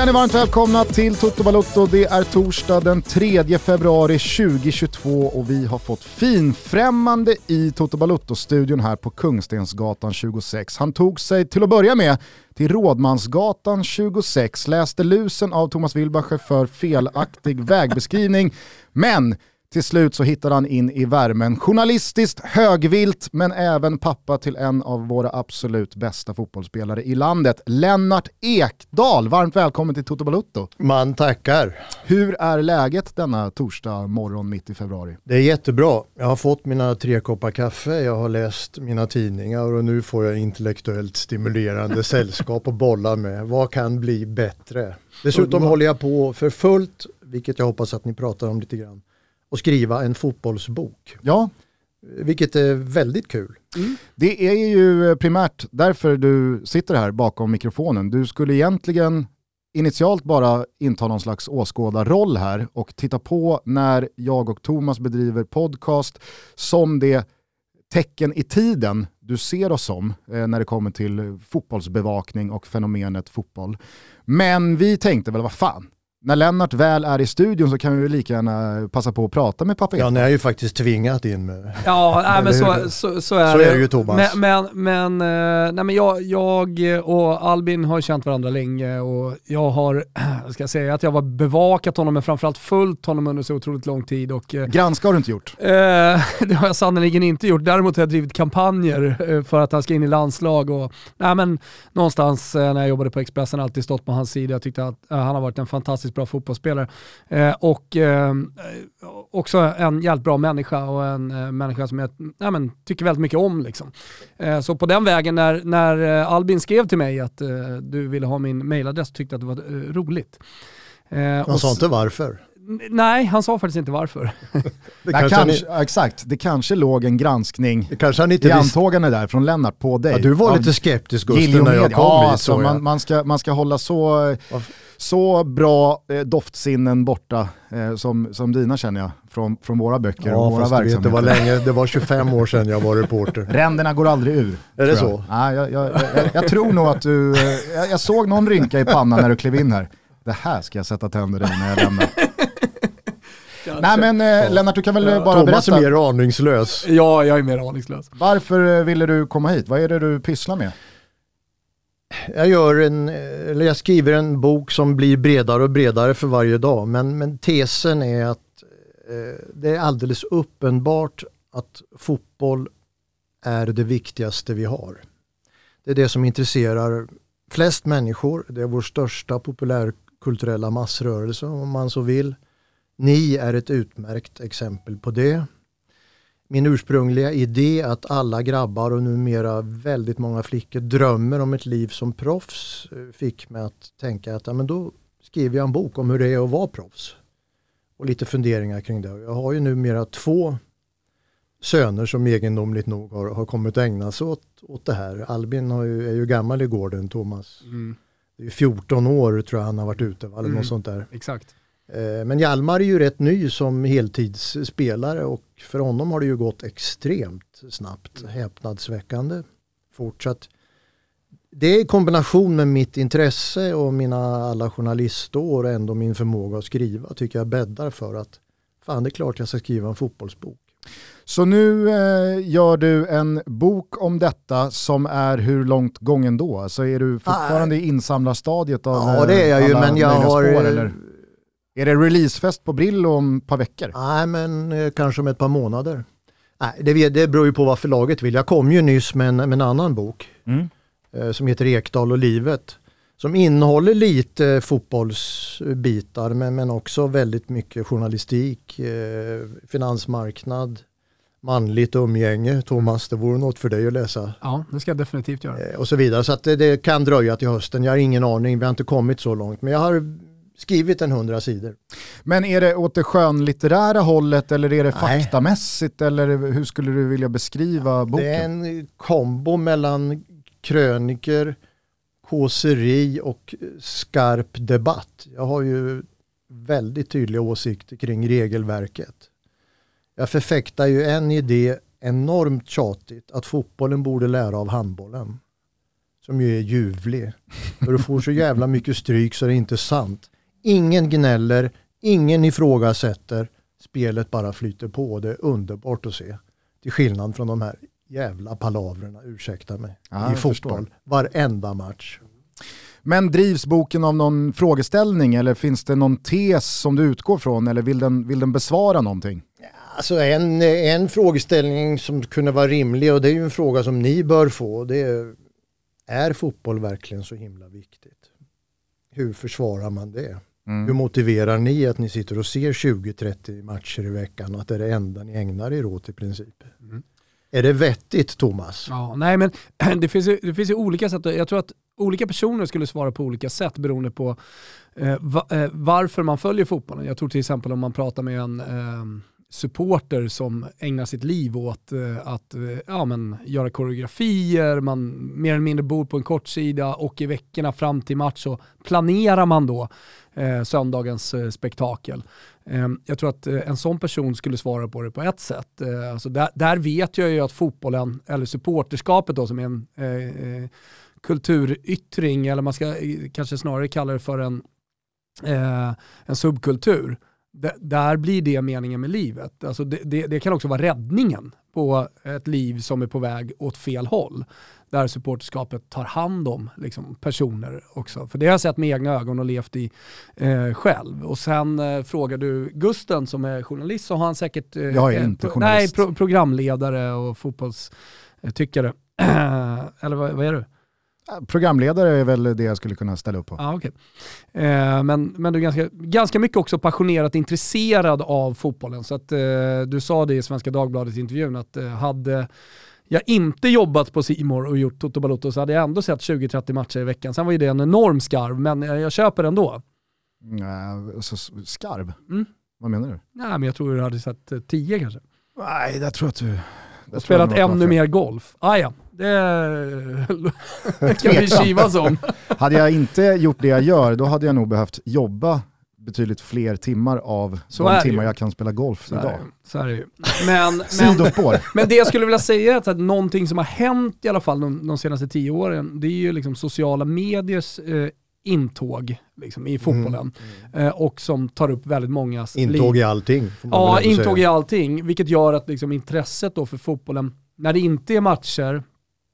Känner varmt välkomna till Toto Balotto. Det är torsdag den 3 februari 2022 och vi har fått finfrämmande i Toto Balotto-studion här på Kungstensgatan 26. Han tog sig till att börja med till Rådmansgatan 26, läste lusen av Thomas Wilbacher för felaktig vägbeskrivning, men till slut så hittade han in i värmen. Journalistiskt högvilt, men även pappa till en av våra absolut bästa fotbollsspelare i landet. Lennart Ekdal, varmt välkommen till Toto Balutto. Man tackar. Hur är läget denna torsdag morgon mitt i februari? Det är jättebra. Jag har fått mina tre koppar kaffe, jag har läst mina tidningar och nu får jag intellektuellt stimulerande sällskap att bolla med. Vad kan bli bättre? Dessutom håller jag på för fullt, vilket jag hoppas att ni pratar om lite grann och skriva en fotbollsbok. Ja. Vilket är väldigt kul. Mm. Det är ju primärt därför du sitter här bakom mikrofonen. Du skulle egentligen initialt bara inta någon slags åskådarroll här och titta på när jag och Thomas bedriver podcast som det tecken i tiden du ser oss som eh, när det kommer till fotbollsbevakning och fenomenet fotboll. Men vi tänkte väl, vad fan, när Lennart väl är i studion så kan vi väl lika gärna passa på att prata med pappa Ja, ni har ju faktiskt tvingat in med. Ja, nej, men så, så, så, är så det. är det ju Thomas. Men, men, men, eh, nej, men jag, jag och Albin har känt varandra länge och jag har, ska jag säga att jag har bevakat honom men framförallt följt honom under så otroligt lång tid. Och, eh, Granska har du inte gjort? Eh, det har jag sannerligen inte gjort. Däremot har jag drivit kampanjer eh, för att han ska in i landslag och nej, men, någonstans när jag jobbade på Expressen alltid stått på hans sida. Jag tyckte att han har varit en fantastisk fantastiskt bra fotbollsspelare. Eh, och eh, också en jävligt bra människa och en eh, människa som jag ja, men, tycker väldigt mycket om. Liksom. Eh, så på den vägen, när, när eh, Albin skrev till mig att eh, du ville ha min mailadress, tyckte att det var roligt. Han sa inte varför? Nej, han sa faktiskt inte varför. det kanske kanske, ni... Exakt, det kanske låg en granskning det kanske han inte i antågande där från Lennart på dig. Ja, du var lite skeptisk Gusten när jag kom ja, hit. Alltså, man, man, ska, man ska hålla så, så bra eh, doftsinnen borta eh, som, som dina känner jag, från, från våra böcker ja, och våra verksamheter. Vet, det, var länge, det var 25 år sedan jag var reporter. Ränderna går aldrig ur. Är det så? Ja, jag, jag, jag, jag, tror nog att du, eh, jag, jag såg någon rynka i pannan när du klev in här. Det här ska jag sätta tänder i när jag lämnar. Nej men eh, Lennart, du kan väl ja, bara Thomas berätta. Thomas är mer aningslös. Ja, jag är mer aningslös. Varför eh, ville du komma hit? Vad är det du pysslar med? Jag, gör en, eller jag skriver en bok som blir bredare och bredare för varje dag. Men, men tesen är att eh, det är alldeles uppenbart att fotboll är det viktigaste vi har. Det är det som intresserar flest människor. Det är vår största populärkulturella massrörelse om man så vill. Ni är ett utmärkt exempel på det. Min ursprungliga idé att alla grabbar och numera väldigt många flickor drömmer om ett liv som proffs eh, fick mig att tänka att ja, men då skriver jag en bok om hur det är att vara proffs. Och lite funderingar kring det. Jag har ju numera två söner som egendomligt nog har, har kommit att ägna sig åt, åt det här. Albin ju, är ju gammal i gården, Thomas. Mm. Det är 14 år tror jag han har varit ute, eller mm. något sånt där. Exakt. Eh, men Hjalmar är ju rätt ny som heltidsspelare och för honom har det ju gått extremt snabbt, häpnadsväckande fortsatt. Det är i kombination med mitt intresse och mina alla journalistår och ändå min förmåga att skriva tycker jag bäddar för att fan det är klart jag ska skriva en fotbollsbok. Så nu eh, gör du en bok om detta som är hur långt gången då? Så alltså är du fortfarande ah, i insamlarstadiet av Ja det är jag ju men jag har spår, eller? Är det releasefest på Brillo om ett par veckor? Nej, men eh, kanske om ett par månader. Nej, det, det beror ju på vad förlaget vill. Jag kom ju nyss med en, med en annan bok mm. eh, som heter Ekdal och livet. Som innehåller lite fotbollsbitar men, men också väldigt mycket journalistik, eh, finansmarknad, manligt umgänge. Thomas, det vore något för dig att läsa. Ja, det ska jag definitivt göra. Eh, och så vidare. Så att det, det, kan dröja till hösten. Jag har ingen aning, vi har inte kommit så långt. Men jag har skrivit en hundra sidor. Men är det åt det skönlitterära hållet eller är det Nej. faktamässigt eller hur skulle du vilja beskriva boken? Det är en kombo mellan kröniker, kåseri och skarp debatt. Jag har ju väldigt tydliga åsikter kring regelverket. Jag förfäktar ju en idé enormt tjatigt att fotbollen borde lära av handbollen. som ju är ljuvlig. För du får så jävla mycket stryk så det är inte sant. Ingen gnäller, ingen ifrågasätter. Spelet bara flyter på. Det är underbart att se. Till skillnad från de här jävla palavrerna, ursäkta mig, Ja, i fotboll. förstår. Varenda match. Men drivs boken av någon frågeställning eller finns det någon tes som du utgår från eller vill den, vill den besvara någonting? Alltså en, en frågeställning som kunde vara rimlig och det är ju en fråga som ni bör få. Det är, är fotboll verkligen så himla viktigt? Hur försvarar man det? Mm. Hur motiverar ni att ni sitter och ser 20-30 matcher i veckan och att det är det enda ni ägnar er åt i princip? Mm. Är det vettigt Thomas? Ja, nej men det finns, ju, det finns ju olika sätt. Jag tror att olika personer skulle svara på olika sätt beroende på eh, va, eh, varför man följer fotbollen. Jag tror till exempel om man pratar med en eh, supporter som ägnar sitt liv åt eh, att eh, ja, men, göra koreografier, man mer eller mindre bor på en kortsida och i veckorna fram till match så planerar man då eh, söndagens eh, spektakel. Eh, jag tror att eh, en sån person skulle svara på det på ett sätt. Eh, alltså där, där vet jag ju att fotbollen, eller supporterskapet då som är en eh, eh kulturyttring, eller man ska eh, kanske snarare kalla det för en, eh, en subkultur. D- där blir det meningen med livet. Alltså det, det, det kan också vara räddningen på ett liv som är på väg åt fel håll. Där supporterskapet tar hand om liksom, personer också. För det har jag sett med egna ögon och levt i eh, själv. Och sen eh, frågar du Gusten som är journalist så har han säkert... Eh, Jag är eh, inte journalist. Nej, pro- programledare och fotbollstyckare. Eller vad, vad är du? Programledare är väl det jag skulle kunna ställa upp på. Ja, okej. Eh, men, men du är ganska, ganska mycket också passionerat intresserad av fotbollen. Så att, eh, du sa det i Svenska Dagbladet-intervjun att eh, hade jag inte jobbat på Simor och gjort Toto Balotto så hade jag ändå sett 20-30 matcher i veckan. Sen var ju det en enorm skarv, men jag, jag köper ändå. Nej, så skarv? Mm. Vad menar du? Nej, men jag tror du hade sett eh, 10 kanske. Nej, där tror jag att du... Och spelat ännu mer golf. Ah, ja, det kan vi kivas om. Hade jag inte gjort det jag gör, då hade jag nog behövt jobba betydligt fler timmar av Så de timmar ju. jag kan spela golf Så idag. så är det ju. Men, men. Men det jag skulle vilja säga är att någonting som har hänt i alla fall de, de senaste tio åren, det är ju liksom sociala mediers eh, intåg liksom, i fotbollen. Eh, och som tar upp väldigt mångas Intåg i allting. Ja, intåg säga. i allting, vilket gör att liksom, intresset då för fotbollen, när det inte är matcher,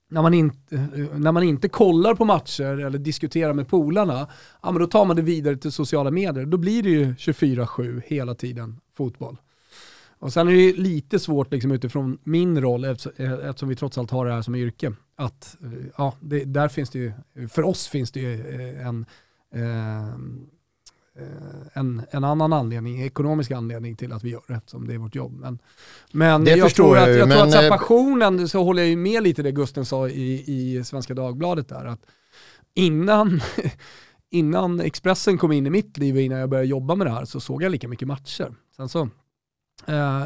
när man, inte, när man inte kollar på matcher eller diskuterar med polarna, ja, men då tar man det vidare till sociala medier. Då blir det ju 24-7 hela tiden fotboll. Och sen är det ju lite svårt liksom utifrån min roll, eh, eftersom, vi trots allt har det här som yrke, att eh, ja, det, där finns det ju, för oss finns det ju eh, en, eh, en, en annan anledning, ekonomisk anledning till att vi gör det, eftersom det är vårt jobb. Men, men Det jag förstår tror att, jag tror men, att så här, eh, passionen, så håller jag ju med lite det Gusten sa i, i Svenska Dagbladet där, att innan, innan Expressen kom in i mitt liv och innan jag började jobba med det här så såg jag lika mycket matcher. Sen så, eh,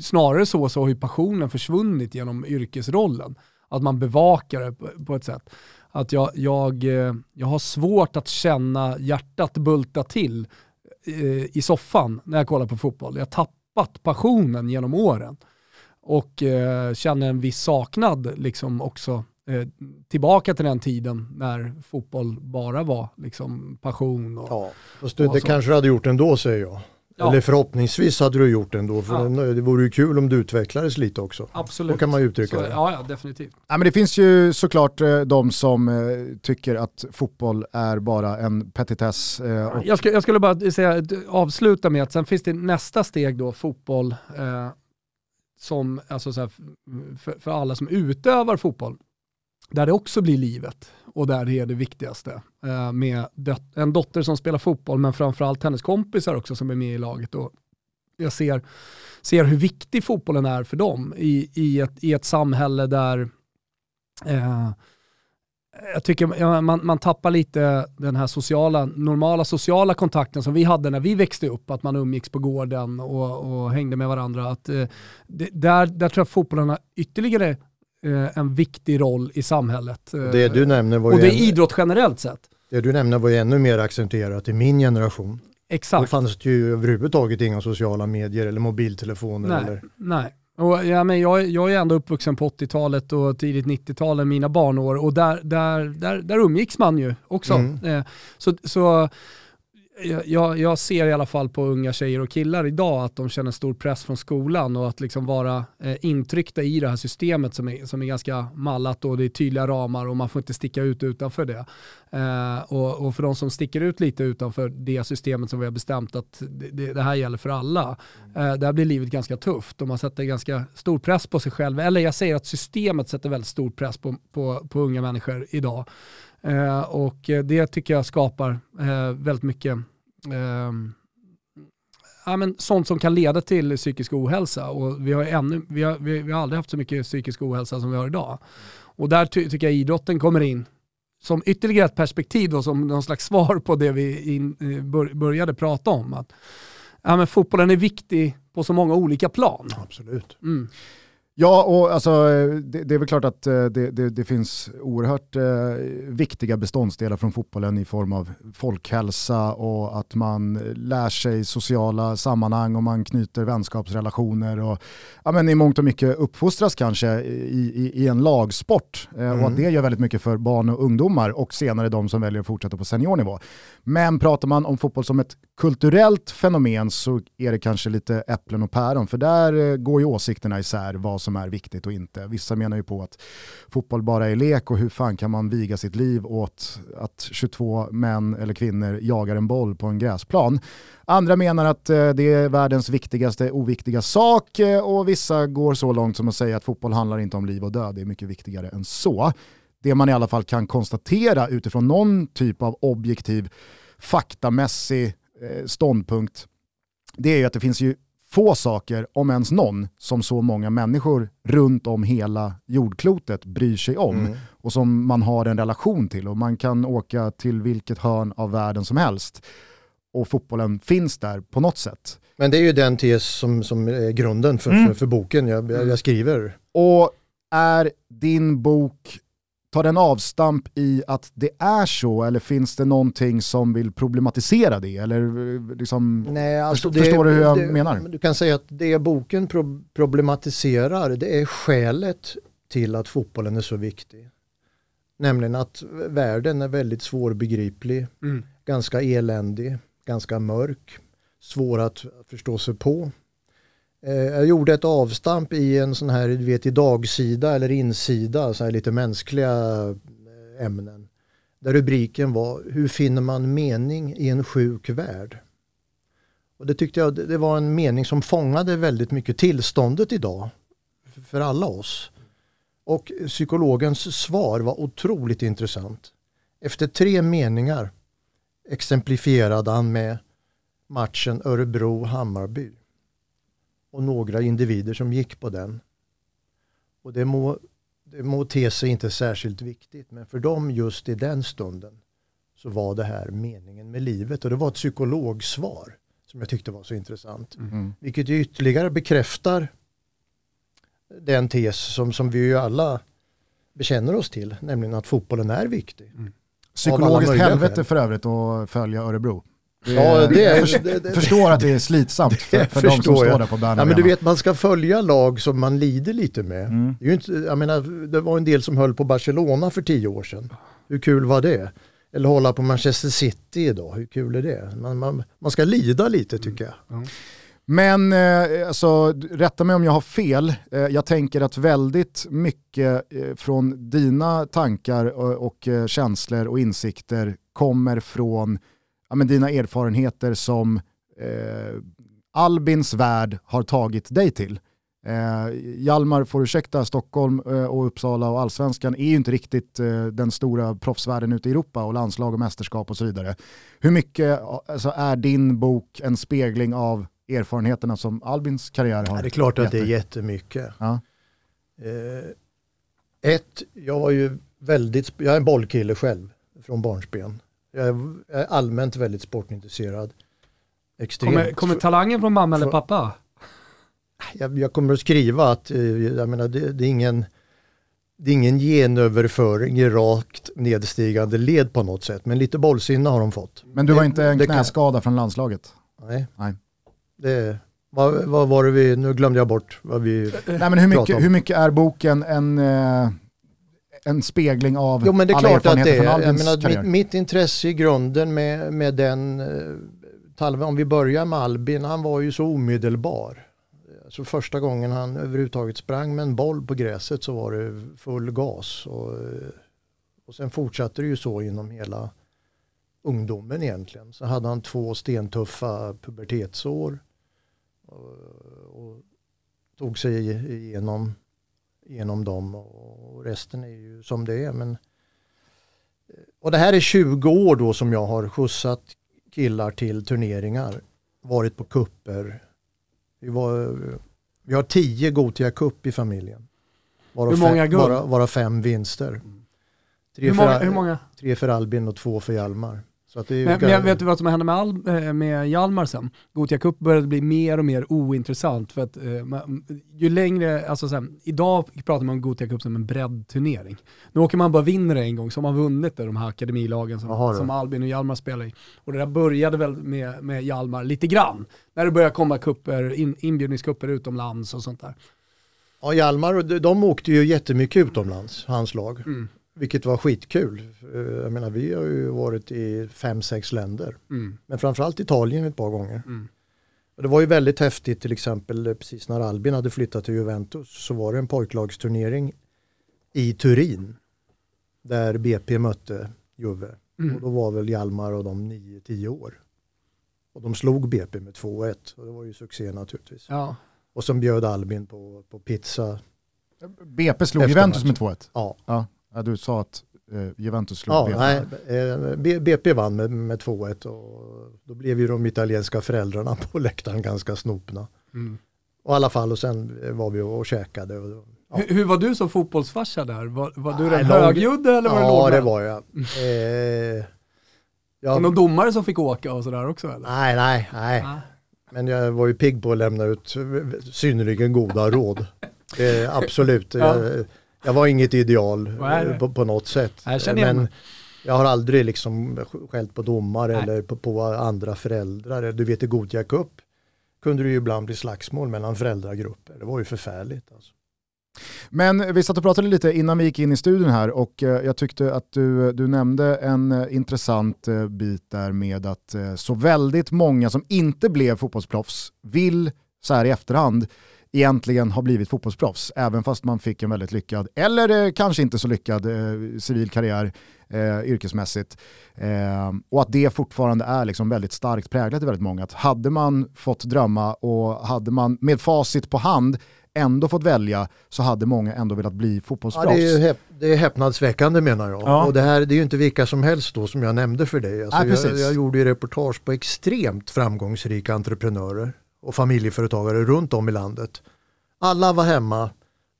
snarare så, så har ju passionen försvunnit genom yrkesrollen. Att man bevakar det på, på ett sätt. Att jag, jag, eh, jag har svårt att känna hjärtat bulta till eh, i soffan när jag kollar på fotboll. Jag har tappat passionen genom åren. Och eh, känner en viss saknad liksom också eh, tillbaka till den tiden när fotboll bara var liksom passion. Och, Ja, fast det, Och det kanske du hade gjort ändå säger jag. Ja. Eller förhoppningsvis hade du gjort det ändå. För Ja. det, vore ju kul om du utvecklades lite också. Absolut. Så kan man uttrycka Så, det. ja, ja, definitivt. Ja, men det finns ju såklart eh, de som eh, tycker att fotboll är bara en petitess. Eh, och, Jag, skulle, jag skulle bara säga, avsluta med att sen finns det nästa steg då, fotboll, eh, som, alltså så här, för, för alla som utövar fotboll, där det också blir livet och där det är det viktigaste. Eh, med en dotter som spelar fotboll, men framförallt hennes kompisar också som är med i laget. Och jag ser, ser hur viktig fotbollen är för dem i, i, ett, i ett samhälle där eh, jag tycker man, man tappar lite den här sociala, normala sociala kontakten som vi hade när vi växte upp, att man umgicks på gården och, och hängde med varandra. Att, eh, det, där, där tror jag fotbollen har ytterligare en viktig roll i samhället. Eh, Det du nämner var och det är idrott generellt sett. det du nämner var ju ännu mer accentuerat i min generation. Då Exakt. fanns det ju överhuvudtaget inga sociala medier eller mobiltelefoner. Nej, Eller, nej. Och, ja, men jag, jag är ändå uppvuxen på 80-talet och tidigt 90-tal, mina barnår, och där, där, där, där umgicks man ju också. Mm. Eh, så, så jag, jag, ser i alla fall på unga tjejer och killar idag att de känner stor press från skolan och att liksom vara eh, intryckta i det här systemet som är, som är ganska mallat och det är tydliga ramar och man får inte sticka ut utanför det. Eh, och, och, för de som sticker ut lite utanför det systemet som vi har bestämt att det, det här gäller för alla, eh, där blir livet ganska tufft och man sätter ganska stor press på sig själv. Eller jag säger att systemet sätter väldigt stor press på, på, på unga människor idag. Eh, och det tycker jag skapar eh, väldigt mycket eh, ja, men sånt som kan leda till psykisk ohälsa. Och vi, har ännu, vi, har, vi, vi har aldrig haft så mycket psykisk ohälsa som vi har idag. Och där ty tycker jag idrotten kommer in som ytterligare ett perspektiv och som någon slags svar på det vi in, eh, bör, började prata om. Att, ja, men fotbollen är viktig på så många olika plan. Absolut. Mm. Ja, och alltså, det, det, är väl klart att eh, det, det, det finns oerhört eh, viktiga beståndsdelar från fotbollen i form av folkhälsa och att man lär sig sociala sammanhang och man knyter vänskapsrelationer och ja, men i mångt och mycket uppfostras kanske i, i, i en lagsport mm. och att det gör väldigt mycket för barn och ungdomar och senare de som väljer att fortsätta på seniornivå. Men pratar man om fotboll som ett kulturellt fenomen så är det kanske lite äpplen och päron för där eh, går ju åsikterna isär vad som är viktigt och inte. Vissa menar ju på att fotboll bara är lek och hur fan kan man viga sitt liv åt att 22 män eller kvinnor jagar en boll på en gräsplan. Andra menar att eh, det är världens viktigaste oviktiga sak eh, och vissa går så långt som att säga att fotboll handlar inte om liv och död, det är mycket viktigare än så. Det man i alla fall kan konstatera utifrån någon typ av objektiv faktamässig ståndpunkt, det är ju att det finns ju få saker, om ens någon, som så många människor runt om hela jordklotet bryr sig om mm. och som man har en relation till. Och man kan åka till vilket hörn av världen som helst och fotbollen finns där på något sätt. Men det är ju den tes som, som är grunden för, mm. för, för, boken jag, jag skriver. Och är din bok Tar den avstamp i att det är så eller finns det någonting som vill problematisera det? Eller liksom, Nej, alltså förstår, det, förstår du hur jag det, menar? Du kan säga att det boken pro problematiserar det är skälet till att fotbollen är så viktig. Nämligen att världen är väldigt svårbegriplig, mm. ganska eländig, ganska mörk, svår att förstå sig på. Eh, jag gjorde ett avstamp i en sån här, du vet i dagsida eller insida, så här lite mänskliga eh, ämnen. Där rubriken var Hur finner man mening i en sjuk värld? Och det tyckte jag det var en mening som fångade väldigt mycket tillståndet idag för alla oss. Och psykologens svar var otroligt intressant. Efter tre meningar exemplifierade han med matchen Örebro-Hammarby och några individer som gick på den. Och det må, det må te sig inte särskilt viktigt men för dem just i den stunden så var det här meningen med livet och det var ett psykologsvar som jag tyckte var så intressant. Mm. Vilket ju ytterligare bekräftar den tes som, som vi ju alla bekänner oss till, nämligen att fotbollen är viktig. Mm. Psykologiskt helvete för övrigt att följa Örebro. Ja, det, det, förstår att det är slitsamt för, för de som står där på Bernabéu. Ja, men du vet, man ska följa lag som man lider lite med. Mm. Det, är inte, jag menar, det var en del som höll på Barcelona för tio år sedan. Hur kul var det? Eller hålla på Manchester City idag, hur kul är det? Man, man, man ska lida lite tycker jag. Mm. Men eh, alltså, rätta mig om jag har fel. Eh, jag tänker att väldigt mycket eh, från dina tankar och, och känslor och insikter kommer från ja, men dina erfarenheter som eh, Albins värld har tagit dig till. Eh, Hjalmar får ursäkta, Stockholm eh, och Uppsala och allsvenskan är ju inte riktigt eh, den stora proffsvärlden ute i Europa och landslag och mästerskap och så vidare. Hur mycket alltså, är din bok en spegling av erfarenheterna som Albins karriär har? Ja, det är klart att det är jättemycket. Ja. Eh, ett, jag var ju väldigt, jag är en bollkille själv från barnsben. Jag är allmänt väldigt sportintresserad. Extremt. Kommer, kommer talangen från mamma eller pappa? Jag, jag kommer att skriva att eh, jag menar, det, det, är ingen, det är ingen genöverföring i rakt nedstigande led på något sätt. Men lite bollsinne har de fått. Men du var inte en knäskada från landslaget? Nej. Nej. Det, Vad, vad var det vi, nu glömde jag bort vad vi Nej, men hur, mycket, om. hur mycket är boken en, eh, en spegling av Jo men det är alla klart att det är. Jag menar, karriär? mitt, mitt intresse i grunden med, med den, eh, Talve, om vi börjar med Albin, han var ju så omedelbar. Så första gången han överhuvudtaget sprang med en boll på gräset så var det full gas. Och, eh, och sen fortsatte det ju så inom hela ungdomen egentligen. Så hade han två stentuffa pubertetsår. Och, och tog sig igenom, igenom dem och resten är ju som det är. Men, och det här är 20 år då som jag har skjutsat killar till turneringar. Varit på kupper. Vi, var, vi har 10 Gotia Cup i familjen. Varav Hur många fem, guld? Varav, varav fem vinster. Tre, Hur för, många, hur många? tre för Albin och två för Hjalmar. Men, ga- men vet du vad som hände med, Al, eh, med Hjalmar sen? Gothia Cup började bli mer och mer ointressant för att eh, ju längre, alltså så här, idag pratar man om Gothia Cup som en breddturnering. Nu åker man bara vinner en gång så har man vunnit det, de här akademilagen som, som Albin och Hjalmar spelar i. Och det där började väl med, med Hjalmar lite grann, när det började komma kupper, in, inbjudningskupper utomlands och sånt där. Ja, Hjalmar, de åkte ju jättemycket utomlands, hans lag. Mm. Vilket var skitkul. Eh, Jag menar, vi har ju varit i fem, sex länder. Mm. Men framförallt Italien ett par gånger. Mm. Och det var ju väldigt häftigt till exempel eh, precis när Albin hade flyttat till Juventus så var det en pojklagsturnering i Turin. Där BP mötte Juve. Och Mm. då var väl Hjalmar och de 9-10 år. Och de slog BP med 2-1 och det var ju succé naturligtvis. Ja. Och sen bjöd Albin på, på pizza. BP slog Juventus med matchen. 2-1. Ja, Ja. Ja, du sa att eh, Juventus slog ja BP. nej, eh, BP vann med, med 2-1 och då blev ju de italienska föräldrarna på läktaren ganska snopna. Mm. Och i alla fall och sen var vi och käkade. Och, ja. Hur, hur var du som fotbollsfarsa där? Var, var du den högljudde eller var du Ja, lågmäld? det var jag. Eh, Var jag någon domare som fick åka och sådär också eller? nej, nej, nej. Ah. Men jag var ju pigg på att lämna ut synnerligen goda råd. Eh, absolut. Ja. Jag, jag var inget ideal eh, på, på något sätt. Jag Men jag har aldrig liksom skällt på domare Nej. eller på, på andra föräldrar. Du vet i Gothia Cup kunde det ju ibland bli slagsmål mellan föräldragrupper. Det var ju förfärligt. Alltså. Men vi satt och pratade lite innan vi gick in i studion här och eh, jag tyckte att du, du nämnde en eh, intressant eh, bit där med att eh, så väldigt många som inte blev fotbollsproffs vill så här i efterhand egentligen ha blivit fotbollsproffs, även fast man fick en väldigt lyckad, eller eh, kanske inte så lyckad eh, civil karriär eh, yrkesmässigt. Eh, och att det fortfarande är liksom väldigt starkt präglat i väldigt många. Att hade man fått drömma och hade man med facit på hand ändå fått välja så hade många ändå velat bli Ja, fotbollsproffs. det, är ju häp- det är häpnadsväckande menar jag. Ja. Och det här det är ju inte vilka som helst då som jag nämnde för dig. Alltså Nej, jag, jag gjorde ju reportage på extremt framgångsrika entreprenörer och familjeföretagare runt om i landet. Alla var hemma,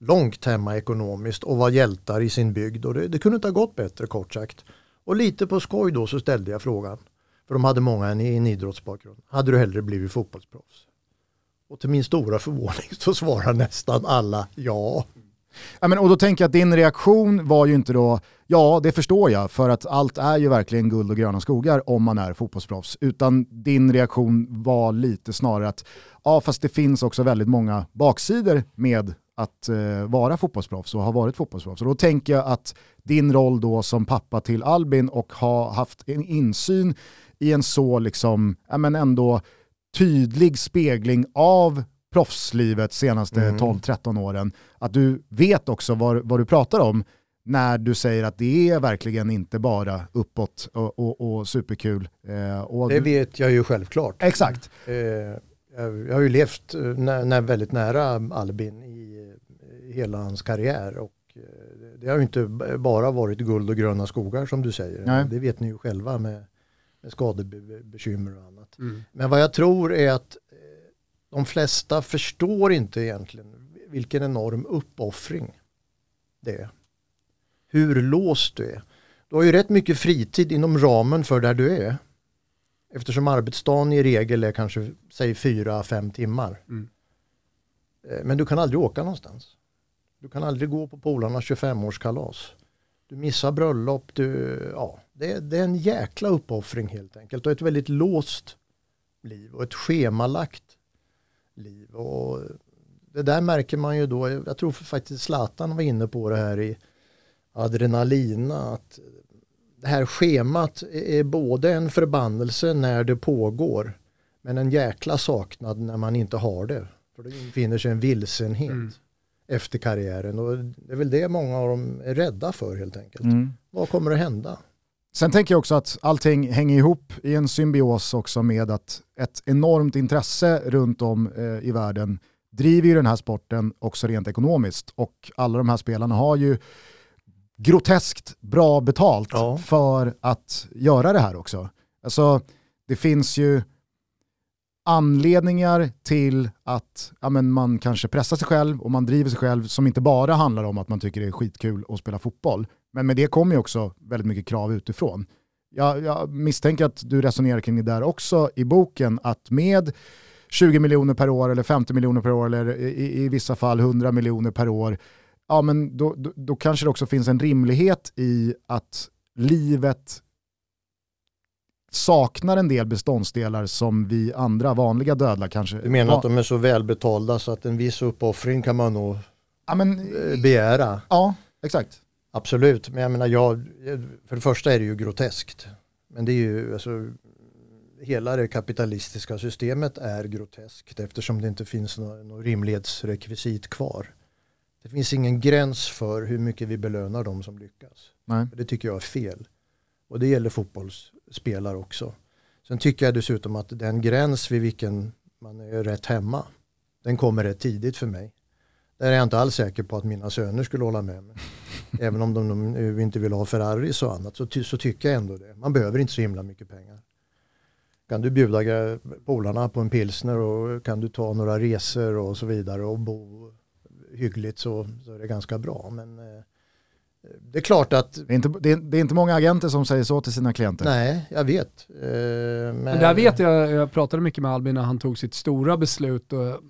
långt hemma ekonomiskt och var hjältar i sin bygd och det, det kunde inte ha gått bättre kort sagt. Och lite på skoj då så ställde jag frågan, för de hade många en, en idrottsbakgrund. Hade du hellre blivit fotbollsproffs? Och till min stora förvåning så svarar nästan alla ja. Ja, men, och då tänker jag att din reaktion var ju inte då, ja det förstår jag, för att allt är ju verkligen guld och gröna skogar om man är fotbollsproffs. Utan din reaktion var lite snarare att, ja fast det finns också väldigt många baksidor med att eh, vara fotbollsproffs och ha varit fotbollsproffs. Och då tänker jag att din roll då som pappa till Albin och ha haft en insyn i en så liksom, ja men ändå tydlig spegling av proffslivet senaste Mm. 12-13 åren. Att du vet också vad, vad du pratar om när du säger att det är verkligen inte bara uppåt och, och, och superkul. Eh, och Det du, vet jag ju självklart. exakt. Eh, jag har ju levt eh, nä, nä, väldigt nära Albin i, i hela hans karriär och eh, det har ju inte bara varit guld och gröna skogar som du säger. Nej. Det vet ni ju själva med, med skadebekymmer och annat. Mm. Men vad jag tror är att de flesta förstår inte egentligen vilken enorm uppoffring det är. Hur låst du är. Du har ju rätt mycket fritid inom ramen för där du är. Eftersom arbetsdagen i regel är kanske, säg fyra, fem timmar. Mm. Eh, Men du kan aldrig åka någonstans. Du kan aldrig gå på polarnas 25-årskalas. Du missar bröllop, du, ja, det, är- det är en jäkla uppoffring helt enkelt och ett väldigt låst liv och ett schemalagt liv. Och det där märker man ju då, jag tror faktiskt Zlatan var inne på det här i Adrenalina, att det här schemat är både en förbannelse när det pågår, men en jäkla saknad när man inte har det. För då infinner sig en vilsenhet mm. efter karriären och det är väl det många av dem är rädda för helt enkelt. Mm. Vad kommer att hända? Sen tänker jag också att allting hänger ihop i en symbios också med att ett enormt intresse runt om eh, i världen driver ju den här sporten också rent ekonomiskt och alla de här spelarna har ju groteskt bra betalt ja. för att göra det här också. Alltså, det finns ju anledningar till att ja, men man kanske pressar sig själv och man driver sig själv som inte bara handlar om att man tycker det är skitkul att spela fotboll. Men med det kommer ju också väldigt mycket krav utifrån. Jag, jag misstänker att du resonerar kring det där också i boken, att med 20 miljoner per år eller 50 miljoner per år eller i, i vissa fall 100 miljoner per år, ja men då, då, då, kanske det också finns en rimlighet i att livet saknar en del beståndsdelar som vi andra vanliga dödla kanske... Du menar att de är så välbetalda så att en viss uppoffring kan man nog ja, men, eh, begära? Ja, exakt. Absolut, men jag menar, jag, för det första är det ju groteskt. Men det är ju, alltså, hela det kapitalistiska systemet är groteskt eftersom det inte finns något, rimlighetsrekvisit kvar. Det finns ingen gräns för hur mycket vi belönar de som lyckas. Nej. Det tycker jag är fel. Och det gäller fotbollsspelare också. Sen tycker jag dessutom att den gräns vid vilken man är rätt hemma, den kommer rätt tidigt för mig. Där är jag inte alls säker på att mina söner skulle hålla med mig. Även om de nu inte vill ha Ferraris och annat så, så tycker jag ändå det. Man behöver inte så himla mycket pengar. Kan du bjuda polarna på en pilsner och kan du ta några resor och så vidare och bo hyggligt så, så är det ganska bra. Men eh, det är klart att... Det är, inte, det, är, det är, inte många agenter som säger så till sina klienter. Nej, jag vet. Eh, men... men där vet jag, jag pratade mycket med Albin när han tog sitt stora beslut och,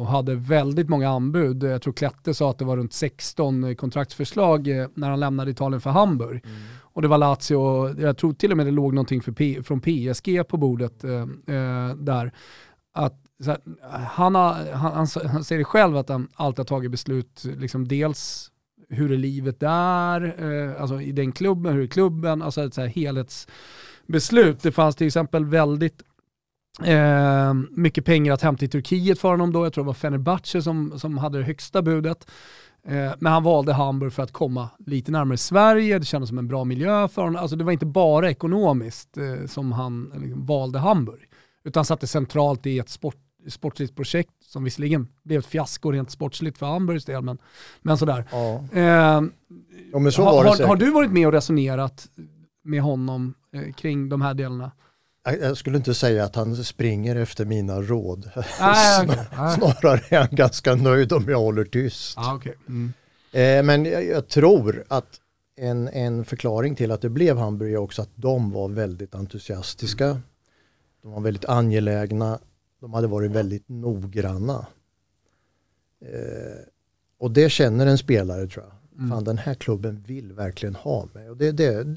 och hade väldigt många anbud. Jag tror Klette sa att det var runt 16 kontraktsförslag eh, när han lämnade Italien för Hamburg. Mm. Och det var Lazio, jag tror till och med det låg någonting för P, från PSG på bordet eh, eh, där. Att här, han, har, han, han, han, säger själv att han alltid har tagit beslut, liksom dels hur är livet där, eh, alltså i den klubben, hur är klubben, alltså ett så här helhetsbeslut. Det fanns till exempel väldigt eh, mycket pengar att hämta i Turkiet för honom då, jag tror det var Fenerbahce som, som hade det högsta budet. Eh, men han valde Hamburg för att komma lite närmare Sverige, det kändes som en bra miljö för honom. Alltså det var inte bara ekonomiskt eh, som han liksom valde Hamburg, utan satte centralt i ett sport sportsligt projekt som visserligen blev ett fiasko rent sportsligt för Hamburgs del, men, men sådär. Ja. Eh, ja, men så har, har, har, du varit med och resonerat med honom eh, kring de här delarna? Jag skulle inte säga att han springer efter mina råd. Ah, okay. Snarare är han ganska nöjd om jag håller tyst. Ah, okay. mm. eh, men jag, jag, tror att en, en förklaring till att det blev Hamburg är också att de var väldigt entusiastiska. Mm. De var väldigt angelägna de hade varit väldigt noggranna. Eh, och det känner en spelare tror jag. Mm. Fan den här klubben vill verkligen ha mig. Och det, det,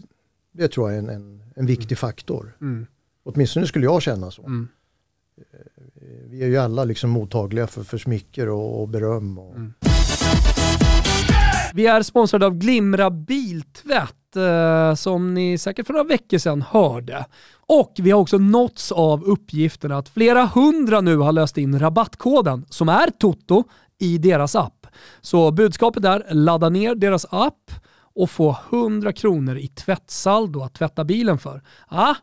det tror jag är en, en, en viktig faktor. Mm. Åtminstone skulle jag känna så. Mm. Eh, vi är ju alla liksom mottagliga för, för smicker och, och beröm. Och... Mm. Vi är sponsrade av Glimra Biltvätt eh, som ni säkert för några veckor sedan hörde. Och vi har också nåtts av uppgiften att flera hundra nu har löst in rabattkoden som är Toto i deras app. Så budskapet är ladda ner deras app och få 100 kronor i tvättsaldo att tvätta bilen för. Ah,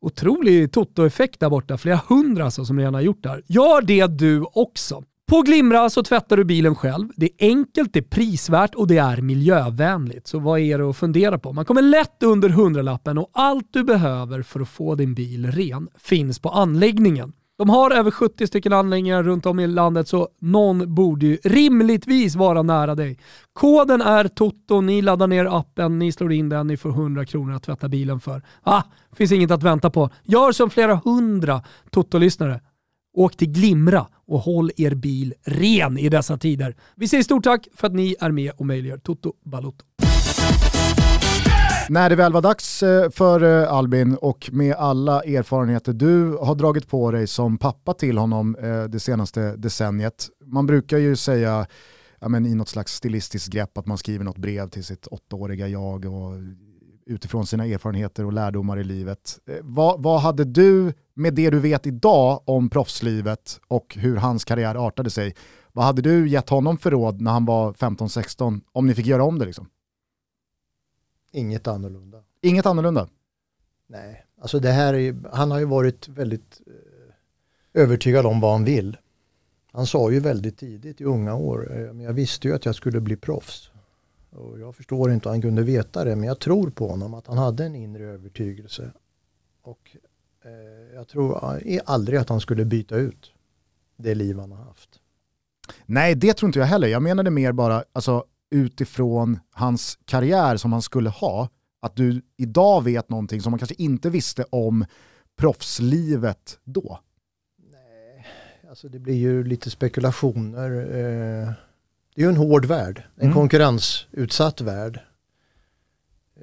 otrolig Toto-effekt där borta, flera hundra alltså som redan har gjort det här. Gör det du också. På Glimra så tvättar du bilen själv. Det är enkelt, det är prisvärt och det är miljövänligt. Så vad är det att fundera på? Man kommer lätt under hundralappen och allt du behöver för att få din bil ren finns på anläggningen. De har över 70 stycken anläggningar runt om i landet så någon borde ju rimligtvis vara nära dig. Koden är TOTO, ni laddar ner appen, ni slår in den, ni får 100 kronor att tvätta bilen för. Ah, finns inget att vänta på. Gör som flera hundra Toto-lyssnare. Åk till Glimra och håll er bil ren i dessa tider. Vi säger stort tack för att ni är med och möjliggör Toto Balotto. När det väl var dags eh, för eh, Albin och med alla erfarenheter du har dragit på dig som pappa till honom eh, det senaste decenniet. Man brukar ju säga ja, men i något slags stilistiskt grepp att man skriver något brev till sitt åttaåriga jag och utifrån sina erfarenheter och lärdomar i livet. Vad, vad hade du med det du vet idag om proffslivet och hur hans karriär artade sig, vad hade du gett honom för råd när han var 15-16 om ni fick göra om det? Liksom? Inget annorlunda. Inget annorlunda? Nej, alltså det här är, han har ju varit väldigt eh, övertygad om vad han vill. Han sa ju väldigt tidigt i unga år, eh, jag visste ju att jag skulle bli proffs. Och jag förstår inte hur han kunde veta det, men jag tror på honom att han hade en inre övertygelse. Och eh, jag tror aldrig att han skulle byta ut det liv han har haft. Nej, det tror inte jag heller. Jag menade mer bara alltså, utifrån hans karriär som han skulle ha, att du idag vet någonting som man kanske inte visste om proffslivet då. Nej, alltså det blir ju lite spekulationer. Eh, det är ju en hård värld, en mm. konkurrensutsatt värld. Eh,